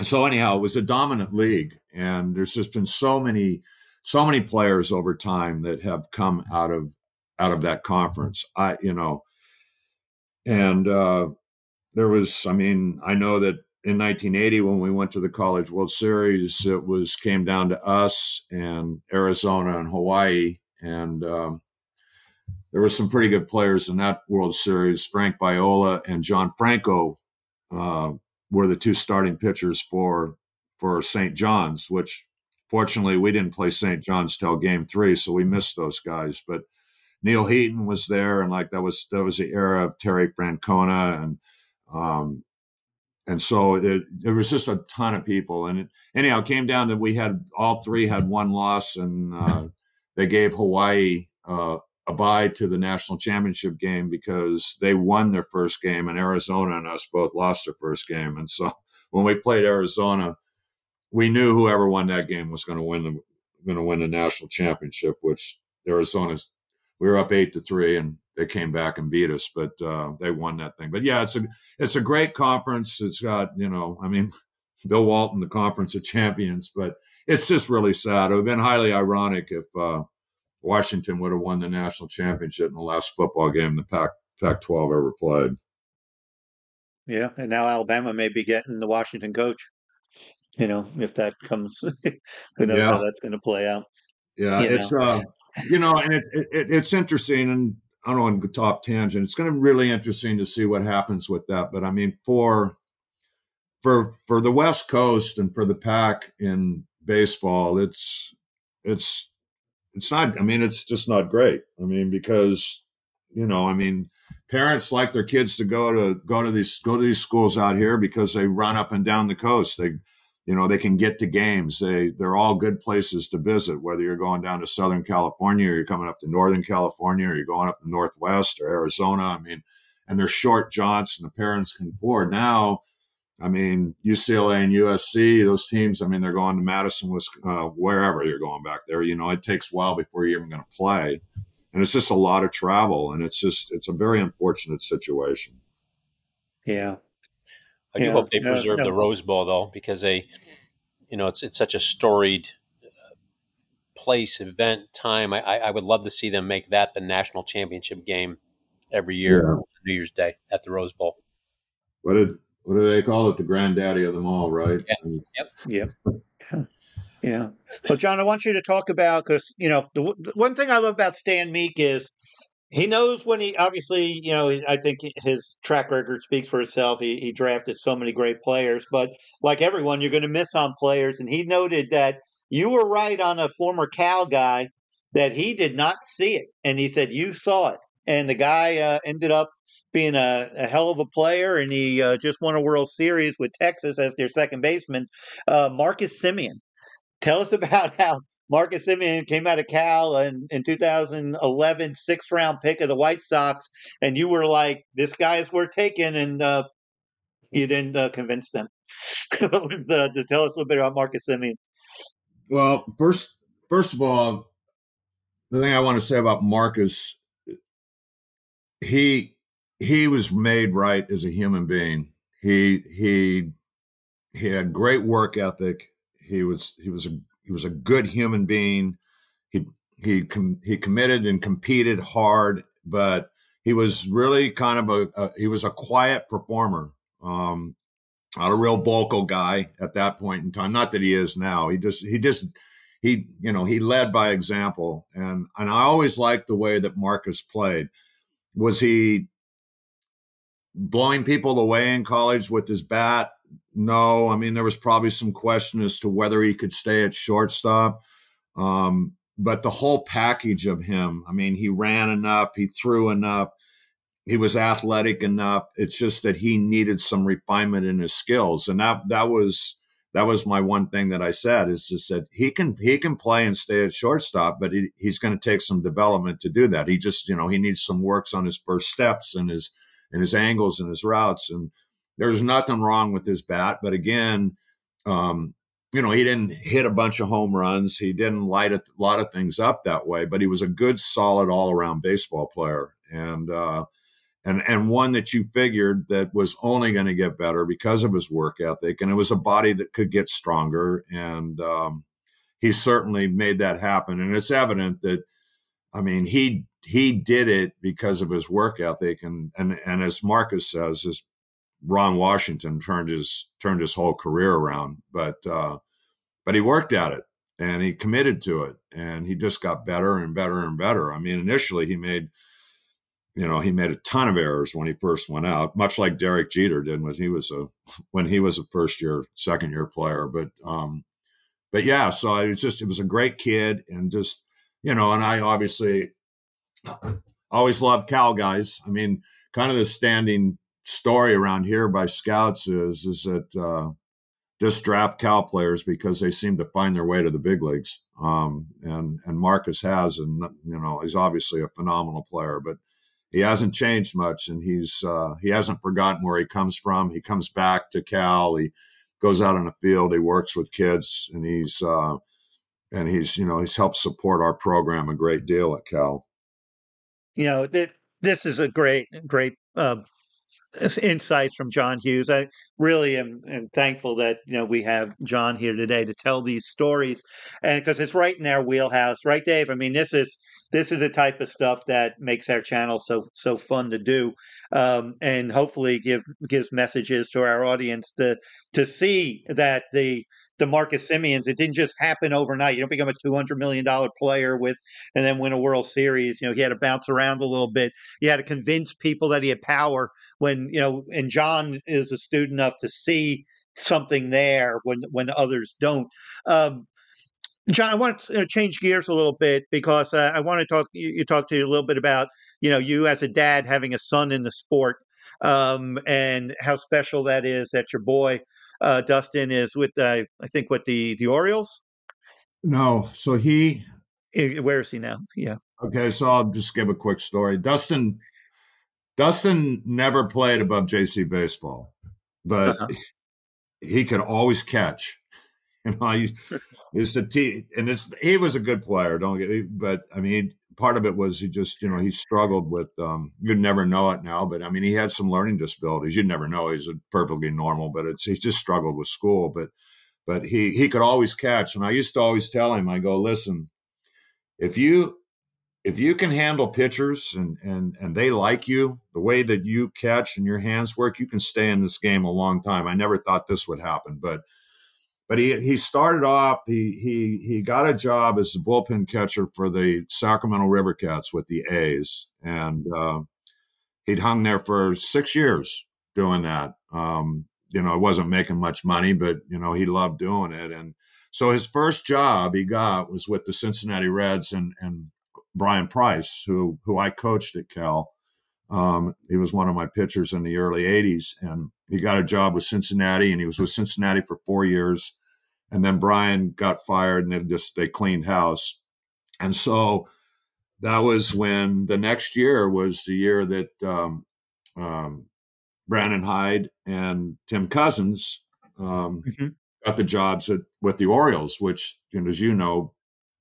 Speaker 5: so anyhow, it was a dominant league, and there's just been so many, so many players over time that have come out of out of that conference. I, you know, and uh, there was, I mean, I know that in 1980 when we went to the College World Series, it was came down to us and Arizona and Hawaii, and um, there were some pretty good players in that World Series. Frank Viola and John Franco uh, were the two starting pitchers for for St. John's, which fortunately we didn't play St. John's till game three, so we missed those guys. But Neal Heaton was there, and like that was that was the era of Terry Francona, and um, and so it, it was just a ton of people. And it, anyhow, it came down that we had all three had one loss, and uh, they gave Hawaii uh, a bye to the national championship game because they won their first game and Arizona and us both lost their first game. And so when we played Arizona, we knew whoever won that game was going to win the going to win the national championship, which Arizona's we were up eight to three and they came back and beat us, but uh, they won that thing. But yeah, it's a it's a great conference. It's got you know, I mean, Bill Walton, the conference of champions, but it's just really sad. It would have been highly ironic if uh, Washington would have won the national championship in the last football game the Pac Pac 12 ever played.
Speaker 1: Yeah, and now Alabama may be getting the Washington coach. You know, if that comes, who knows yeah. how that's going to play out.
Speaker 5: Yeah, you it's know. uh, you know, and it, it, it's interesting, and I don't want to top tangent. It's going to be really interesting to see what happens with that. But I mean, for for for the West Coast and for the Pac in baseball, it's it's it's not i mean it's just not great. I mean because you know i mean parents like their kids to go to go to these go to these schools out here because they run up and down the coast. They you know they can get to games. They they're all good places to visit whether you're going down to southern california or you're coming up to northern california or you're going up to northwest or arizona. I mean and they're short jaunts and the parents can afford. Now, I mean, UCLA and USC, those teams, I mean, they're going to Madison, uh, wherever you're going back there. You know, it takes a while before you're even going to play. And it's just a lot of travel. And it's just, it's a very unfortunate situation.
Speaker 1: Yeah.
Speaker 2: I do yeah. hope they preserve the Rose Bowl, though, because they, you know, it's, it's such a storied uh, place, event, time. I, I would love to see them make that the national championship game every year, yeah. New Year's Day at the Rose Bowl.
Speaker 5: What did what do they call it? The granddaddy of them all, right?
Speaker 2: Yeah.
Speaker 1: Yep. Yep. Yeah. Well, John, I want you to talk about because you know the, the, one thing I love about Stan Meek is he knows when he obviously you know I think his track record speaks for itself. He, he drafted so many great players, but like everyone, you're going to miss on players, and he noted that you were right on a former Cal guy that he did not see it, and he said you saw it, and the guy uh, ended up being a, a, hell of a player, and he uh, just won a World Series with Texas as their second baseman. Uh, Marcus Semien, tell us about how Marcus Semien came out of Cal in, in 2011, sixth round pick of the White Sox, and you were like, "This guy is worth taking," and uh, you didn't uh, convince them. to tell us a little bit about Marcus Semien.
Speaker 5: Well, first, first of all, the thing I want to say about Marcus, he he was made right as a human being. He he he had great work ethic. He was he was a he was a good human being. He he com, he committed and competed hard, but he was really kind of a, a he was a quiet performer. Um, not a real vocal guy at that point in time. Not that he is now. He just he just he you know he led by example, and and I always liked the way that Marcus played. Was he blowing people away in college with his bat? No. I mean, there was probably some question as to whether he could stay at shortstop. Um, but the whole package of him, I mean, he ran enough, he threw enough, he was athletic enough. It's just that he needed some refinement in his skills. And that that was that was my one thing that I said is just that he can he can play and stay at shortstop, but he, he's going to take some development to do that. He just you know he needs some works on his first steps and his and his angles and his routes. And there's nothing wrong with his bat. But again, um, you know, he didn't hit a bunch of home runs. He didn't light a lot of things up that way, but he was a good, solid all around baseball player. And, uh, and, and one that you figured that was only going to get better because of his work ethic. And it was a body that could get stronger. And, um, he certainly made that happen. And it's evident that, I mean, he he did it because of his work ethic, and and and as Marcus says, as Ron Washington turned his turned his whole career around, but uh, but he worked at it and he committed to it, and he just got better and better and better. I mean, initially he made you know, he made a ton of errors when he first went out, much like Derek Jeter did when he was a when he was a first year, second year player. But um, but yeah, so it was just it was a great kid, and just you know, and I obviously always loved Cal guys. I mean, kind of the standing story around here by scouts is is that uh, just draft Cal players because they seem to find their way to the big leagues. Um, and and Marcus has, and you know, he's obviously a phenomenal player, but he hasn't changed much, and he's uh, he hasn't forgotten where he comes from. He comes back to Cal. He goes out in the field. He works with kids, and he's uh, and he's you know he's helped support our program a great deal at Cal.
Speaker 1: You know that this is a great great uh, insights from John Hughes. I really am, am, thankful that you know we have John here today to tell these stories, and because it's right in our wheelhouse, right, Dave? I mean, this is this is the type of stuff that makes our channel so so fun to do, um, and hopefully give gives messages to our audience to to see that the the Marcus Semiens. It didn't just happen overnight. You don't become a two hundred million dollar player with and then win a World Series. You know, he had to bounce around a little bit. He had to convince people that he had power. When you know, and John is astute enough to see something there when when others don't. Um, John, I want to change gears a little bit because uh, I want to talk. You, you talk to you a little bit about you know you as a dad having a son in the sport um, and how special that is that your boy uh, Dustin is with uh, I think what the the Orioles.
Speaker 5: No, so he.
Speaker 1: Where is he now? Yeah.
Speaker 5: Okay, so I'll just give a quick story. Dustin, Dustin never played above JC baseball, but uh-huh. he could always catch. You know, I used, to teach, and it's, he was a good player. Don't get, me, but I mean, part of it was he just, you know, he struggled with. Um, you'd never know it now, but I mean, he had some learning disabilities. You'd never know he's perfectly normal, but it's he just struggled with school. But but he he could always catch, and I used to always tell him, I go, listen, if you if you can handle pitchers and and and they like you the way that you catch and your hands work you can stay in this game a long time i never thought this would happen but but he he started off he he he got a job as a bullpen catcher for the sacramento river cats with the a's and uh, he'd hung there for six years doing that um, you know, it wasn't making much money, but you know, he loved doing it. And so his first job he got was with the Cincinnati Reds and and Bryan Price, who who I coached at Cal. Um, he was one of my pitchers in the early '80s, and he got a job with Cincinnati, and he was with Cincinnati for four years. And then Bryan got fired, and they just they cleaned house. And so that was when the next year was the year that um, um, Brandon Hyde and Tim Cossins um, mm-hmm. got the jobs at, with the Orioles, which, you know, as you know,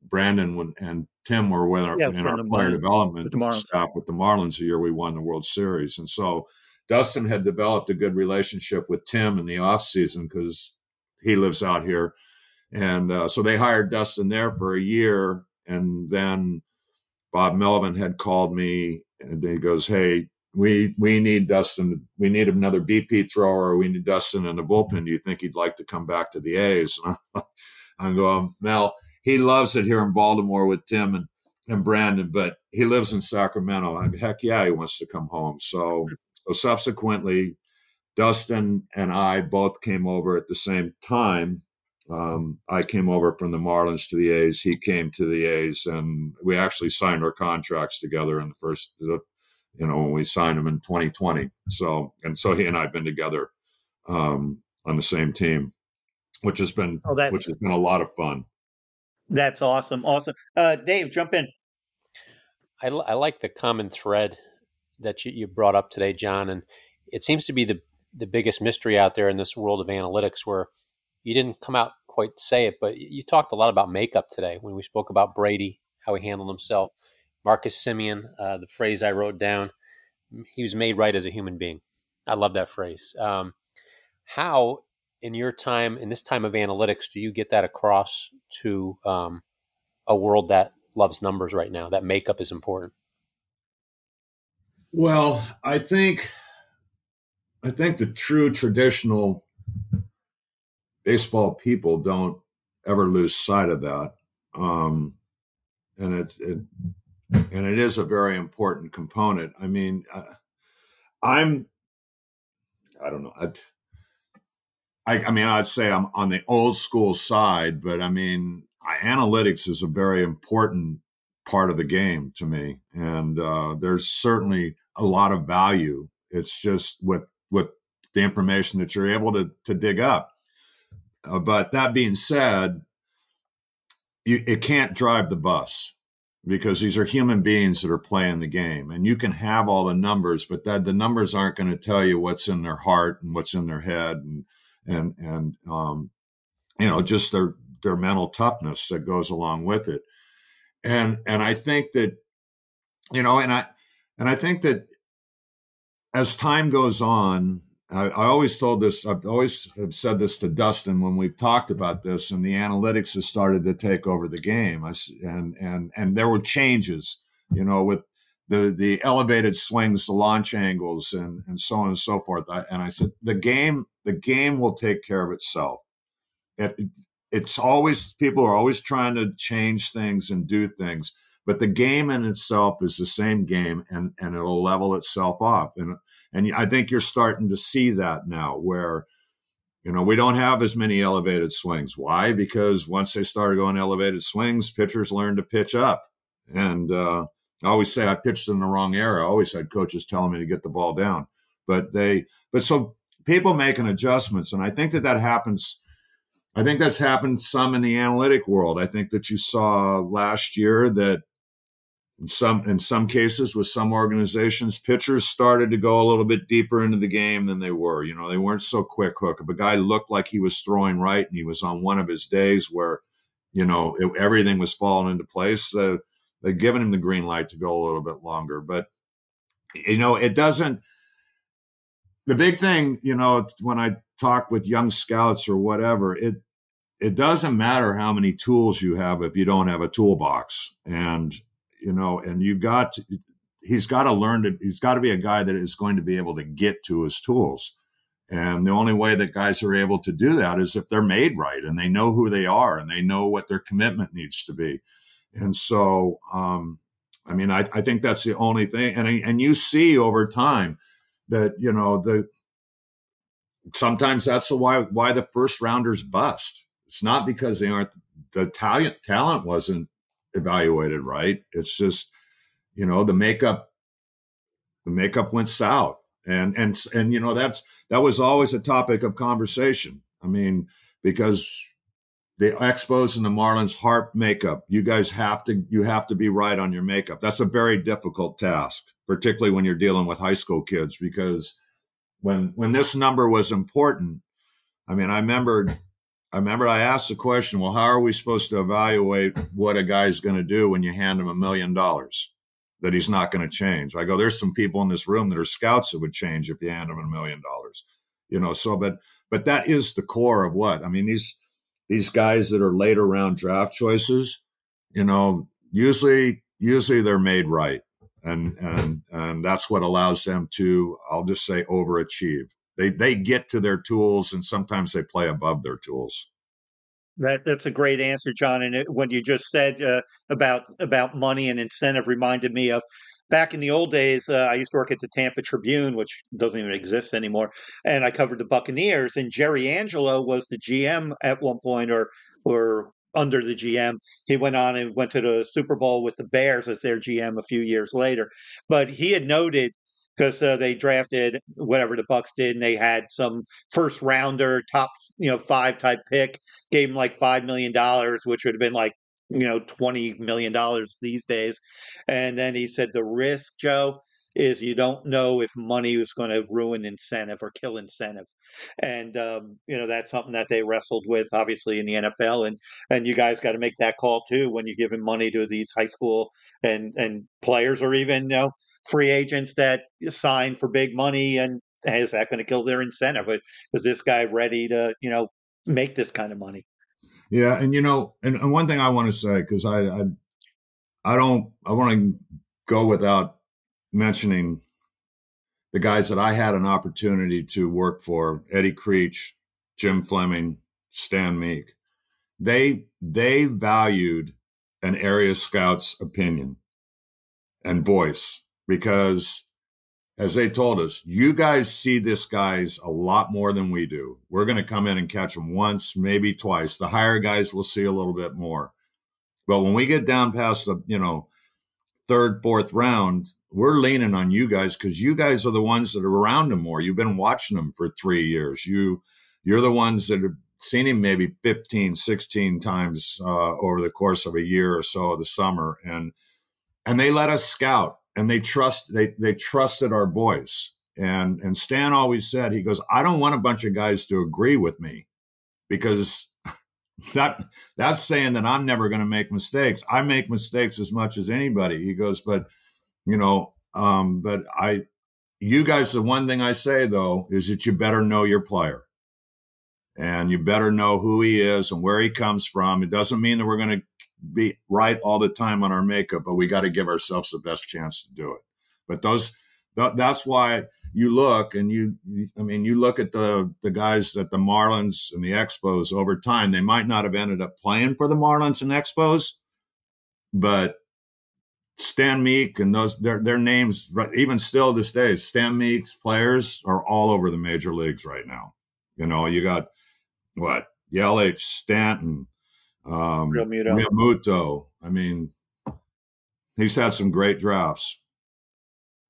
Speaker 5: Brandon and Tim were with our, yeah, in our player development with staff with the Marlins the year we won the World Series. And so Dustin had developed a good relationship with Tim in the offseason because he lives out here. And uh, so they hired Dustin there for a year. And then Bob Melvin had called me and he goes, Hey, we we need Dustin. We need another BP thrower. We need Dustin in the bullpen. Do you think he'd like to come back to the A's? I'm going, Mel. He loves it here in Baltimore with Tim and, and Brandon, but he lives in Sacramento. I heck yeah, he wants to come home. So so subsequently, Dustin and I both came over at the same time. Um, I came over from the Marlins to the A's. He came to the A's, and we actually signed our contracts together in the first you know, when we signed him in 2020. So, and so he and I have been together um, on the same team, which has been, oh, which has been a lot of fun.
Speaker 1: That's awesome. Awesome. Uh, Dave, jump in.
Speaker 2: I, I like the common thread that you, you brought up today, John. And it seems to be the, the biggest mystery out there in this world of analytics where you didn't come out quite say it, but you talked a lot about makeup today when we spoke about Brady, how he handled himself. Marcus Semien, uh, the phrase I wrote down, he was made right as a human being. I love that phrase. Um, how, in your time, in this time of analytics, do you get that across to um, a world that loves numbers right now? That makeup is important.
Speaker 5: Well, I think, I think the true traditional baseball people don't ever lose sight of that. Um, and it, it and it is a very important component. I mean, uh, I'm, I don't know. I, I, I, mean, I'd say I'm on the old school side, but I mean, analytics is a very important part of the game to me, and uh, there's certainly a lot of value. It's just with with the information that you're able to to dig up. Uh, but that being said, you, it can't drive the bus because these are human beings that are playing the game and you can have all the numbers but that the numbers aren't going to tell you what's in their heart and what's in their head and and and um you know just their their mental toughness that goes along with it and and i think that you know and i and i think that as time goes on I, I, always told this, I've always have said this to Dustin when we've talked about this, and the analytics has started to take over the game. I, and and and there were changes, you know, with the the elevated swings, the launch angles, and and so on and so forth. I, and I said the game, the game will take care of itself. It, it's always people are always trying to change things and do things, but the game in itself is the same game, and and it'll level itself off. And and I think you're starting to see that now where, you know, we don't have as many elevated swings. Why? Because once they started going elevated swings, pitchers learned to pitch up. And uh, I always say I pitched in the wrong era. I always had coaches telling me to get the ball down. But they, but so people making adjustments. And I think that that happens. I think that's happened some in the analytic world. I think that you saw last year that in some in some cases with some organizations, pitchers started to go a little bit deeper into the game than they were. You know, they weren't so quick hook. If a guy looked like he was throwing right and he was on one of his days where, you know, it, everything was falling into place, uh, they'd given him the green light to go a little bit longer. But you know, it doesn't. The big thing, you know, when I talk with young scouts or whatever, it it doesn't matter how many tools you have if you don't have a toolbox. And you know, and you got to, he's got to learn to he's got to be a guy that is going to be able to get to his tools. And the only way that guys are able to do that is if they're made right and they know who they are and they know what their commitment needs to be. And so, um, I mean, I, I think that's the only thing. And and you see over time that you know the sometimes that's the why why the first rounders bust. It's not because they aren't the talent talent wasn't evaluated right. It's just, you know, the makeup, the makeup went south. And, and, and, you know, that's, that was always a topic of conversation. I mean, because the Expos and the Marlins harp makeup, you guys have to, you have to be right on your makeup. That's a very difficult task, particularly when you're dealing with high school kids, because when, when this number was important, I mean, I remember I remember I asked the question, well, how are we supposed to evaluate what a guy's going to do when you hand him a million dollars that he's not going to change? I go, there's some people in this room that are scouts that would change if you hand them a million dollars, you know, so, but, but that is the core of what, I mean, these, these guys that are later round draft choices, you know, usually, usually they're made right. And, and, and that's what allows them to, I'll just say overachieve they they get to their tools and sometimes they play above their tools.
Speaker 1: That that's a great answer, John. And it, what you just said uh, about about money and incentive reminded me of back in the old days. Uh, I used to work at the Tampa Tribune, which doesn't even exist anymore, and I covered the Buccaneers. And Jerry Angelo was the GM at one point, or or under the GM. He went on and went to the Super Bowl with the Bears as their GM a few years later. But he had noted because uh, they drafted whatever the Bucs did, and they had some first rounder, top you know five type pick, gave him like five million dollars, which would have been like you know twenty million dollars these days. And then he said the risk, Joe, is you don't know if money is going to ruin incentive or kill incentive. And um, you know that's something that they wrestled with obviously in the NFL and and you guys got to make that call too when you're giving money to these high school and and players or even you know free agents that sign for big money. And is that going to kill their incentive? Is this guy ready to you know make this kind of money
Speaker 5: yeah and you know and, and one thing i want to say because I, I i don't i want to go without mentioning the guys that I had an opportunity to work for, Eddie Creech, Jim Fleming, Stan Meek, they they valued an area scout's opinion and voice because as they told us, you guys see this guys a lot more than we do. We're going to come in and catch them once, maybe twice. The higher guys will see a little bit more. But when we get down past the, you know, third, fourth round, we're leaning on you guys because you guys are the ones that are around him more. You've been watching him for three years. You, you're the ones that have seen him maybe 15, 16 times uh, over the course of a year or so of the summer. And, and they let us scout and they trust, they, they trusted our voice. And, and Stan always said, he goes, I don't want a bunch of guys to agree with me because that that's saying that I'm never going to make mistakes. I make mistakes as much as anybody. He goes, but you know, um, but I, you guys, the one thing I say though is that you better know your player and you better know who he is and where he comes from. It doesn't mean that we're going to be right all the time on our makeup, but we got to give ourselves the best chance to do it. But those, th- that's why you look and you, I mean, you look at the, the guys at the Marlins and the Expos over time, they might not have ended up playing for the Marlins and Expos, but Stan Meek and those their their names even still this day Stan Meek's players are all over the major leagues right now. You know, you got what Yelich, Stanton, um, Realmuto. I mean, he's had some great drafts.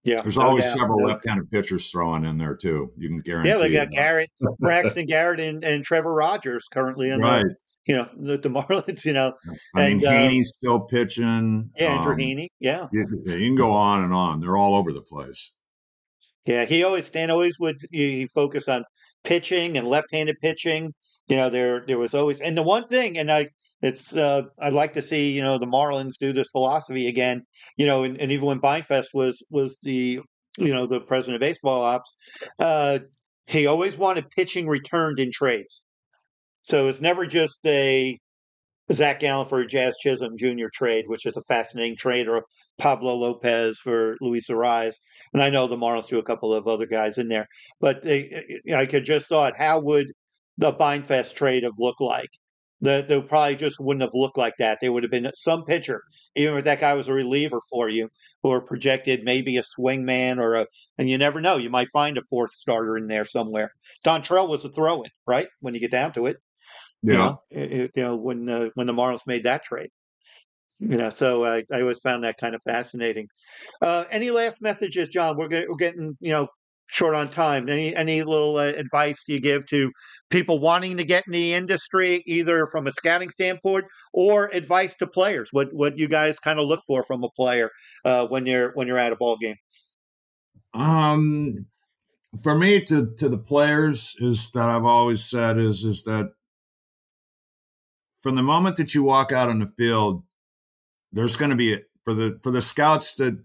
Speaker 5: Yeah, there's always several left-handed pitchers throwing in there too. You can guarantee.
Speaker 1: Yeah, they got Garrett, Braxton Garrett, and, and Trevor Rogers currently in
Speaker 5: right.
Speaker 1: you know the, the Marlins. You know,
Speaker 5: I and, mean uh, Heaney's uh, still pitching.
Speaker 1: Yeah, Andrew um, Heaney. Yeah.
Speaker 5: You, you, can go on and on. They're all over the place.
Speaker 1: Yeah, he always Stan always would he focus on pitching and left-handed pitching. You know, there there was always and the one thing, and I it's uh, I'd like to see you know the Marlins do this philosophy again. You know, and, and even when Beinfest was was the you know the president of baseball ops, uh, he always wanted pitching returned in trades. So it's never just a Zach Gallen for Jazz Chisholm Jr. trade, which is a fascinating trade, or Pablo Lopez for Luis Arraez. And I know the Marlins threw a couple of other guys in there, but they, I could just thought, how would the Beinfest trade have looked like? The, they probably just wouldn't have looked like that. There would have been some pitcher, even if that guy was a reliever for you, or projected maybe a swing man or a, and you never know, you might find a fourth starter in there somewhere. Dontrelle was a throw in, right? When you get down to it.
Speaker 5: Yeah.
Speaker 1: You know, it, you know when uh, when the Marlins made that trade. You know, so I, I always found that kind of fascinating. Uh, any last messages, John? We're, get, we're getting you know short on time. Any any little uh, advice you give to people wanting to get in the industry, either from a scouting standpoint or advice to players? What what you guys kind of look for from a player uh, when you're when you're at a ball game?
Speaker 5: Um, for me, to to the players is that I've always said is is that from the moment that you walk out on the field, there's going to be for the for the scouts that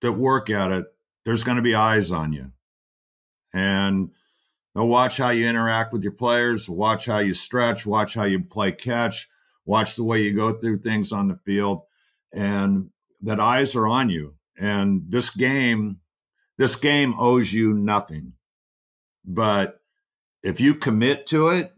Speaker 5: that work at it, there's going to be eyes on you, and they'll watch how you interact with your players, watch how you stretch, watch how you play catch, watch the way you go through things on the field, and that eyes are on you. And this game, this game owes you nothing, but if you commit to it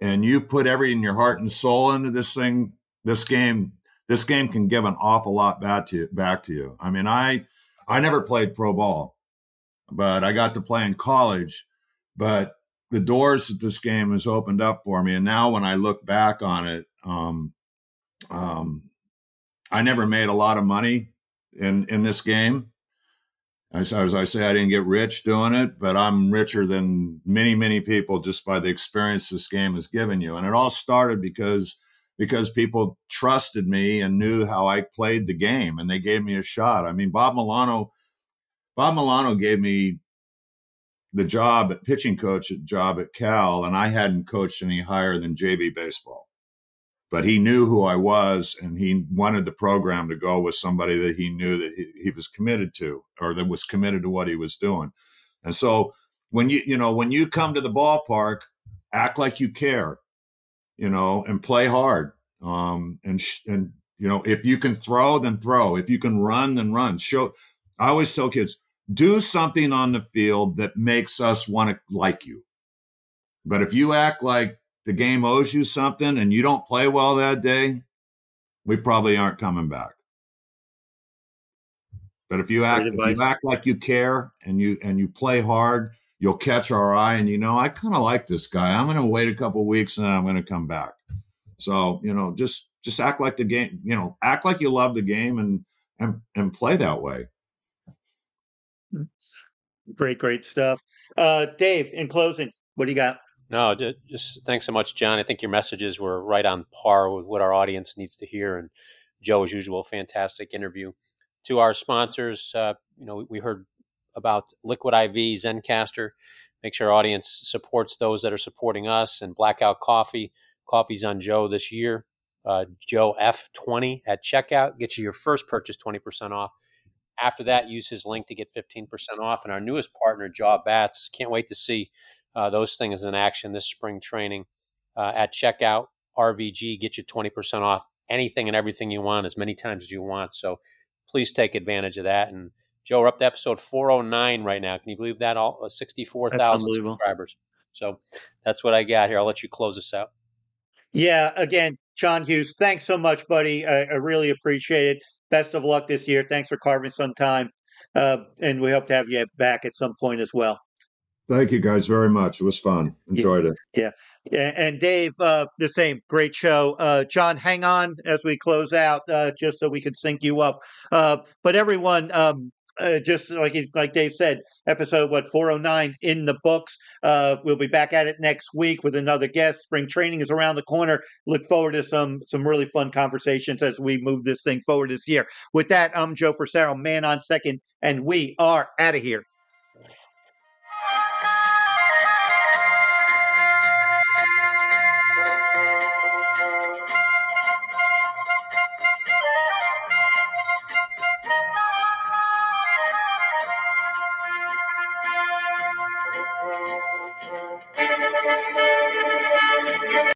Speaker 5: and you put everything your heart and soul into this thing, this game, this game can give an awful lot back to back to you. I mean, I I never played pro ball, but I got to play in college. But the doors that this game has opened up for me, and now when I look back on it, um, um, I never made a lot of money in in this game, as, as I say, I didn't get rich doing it, but I'm richer than many, many people just by the experience this game has given you. And it all started because because people trusted me and knew how I played the game, and they gave me a shot. I mean, Bob Milano, Bob Milano gave me the job at pitching coach at job at Cal, and I hadn't coached any higher than JV baseball but he knew who I was and he wanted the program to go with somebody that he knew that he, he, was committed to or that was committed to what he was doing. And so when you, you know, when you come to the ballpark, act like you care, you know, and play hard. Um, and, sh- and, you know, if you can throw, then throw. If you can run, then run. Show, I always tell kids, do something on the field that makes us want to like you. But if you act like the game owes you something and you don't play well that day, we probably aren't coming back. But if you act if you act like you care and you and you play hard, you'll catch our eye and you know, I kind of like this guy. I'm going to wait a couple weeks and then I'm going to come back. So, you know, just just act like the game, you know, act like you love the game and and and play that way.
Speaker 1: Great, great stuff. Uh Dave, in closing, what do you got?
Speaker 2: No, just thanks so much, John. I think your messages were right on par with what our audience needs to hear. And Joe, as usual, fantastic interview. To our sponsors, uh, you know, we heard about Liquid IV, Zencastr. Make sure our audience supports those that are supporting us and Blackout Coffee. Coffee's on Joe this year. Uh, Joe F20 at checkout. Get you your first purchase 20% off. After that, use his link to get 15% off. And our newest partner, Jaw Bats. Can't wait to see uh, those things in action this spring training uh, at checkout. RVG get you 20% off anything and everything you want as many times as you want. So please take advantage of that. And Joe, we're up to episode 409 right now. Can you believe that? All uh, 64,000 subscribers. So that's what I got here. I'll let you close this out.
Speaker 1: Yeah, again, John Hughes, thanks so much, buddy. I, I really appreciate it. Best of luck this year. Thanks for carving some time. Uh, and we hope to have you back at some point as well.
Speaker 5: Thank you guys very much. It was fun. Enjoyed
Speaker 1: yeah,
Speaker 5: it.
Speaker 1: Yeah. And Dave, uh, the same. Great show. Uh, John, hang on as we close out, uh, just so we can sync you up. Uh, but everyone, um, uh, just like like Dave said, episode what 409 in the books. Uh, we'll be back at it next week with another guest. Spring training is around the corner. Look forward to some some really fun conversations as we move this thing forward this year. With that, I'm Joe Frisaro, man on second, and we are out of here.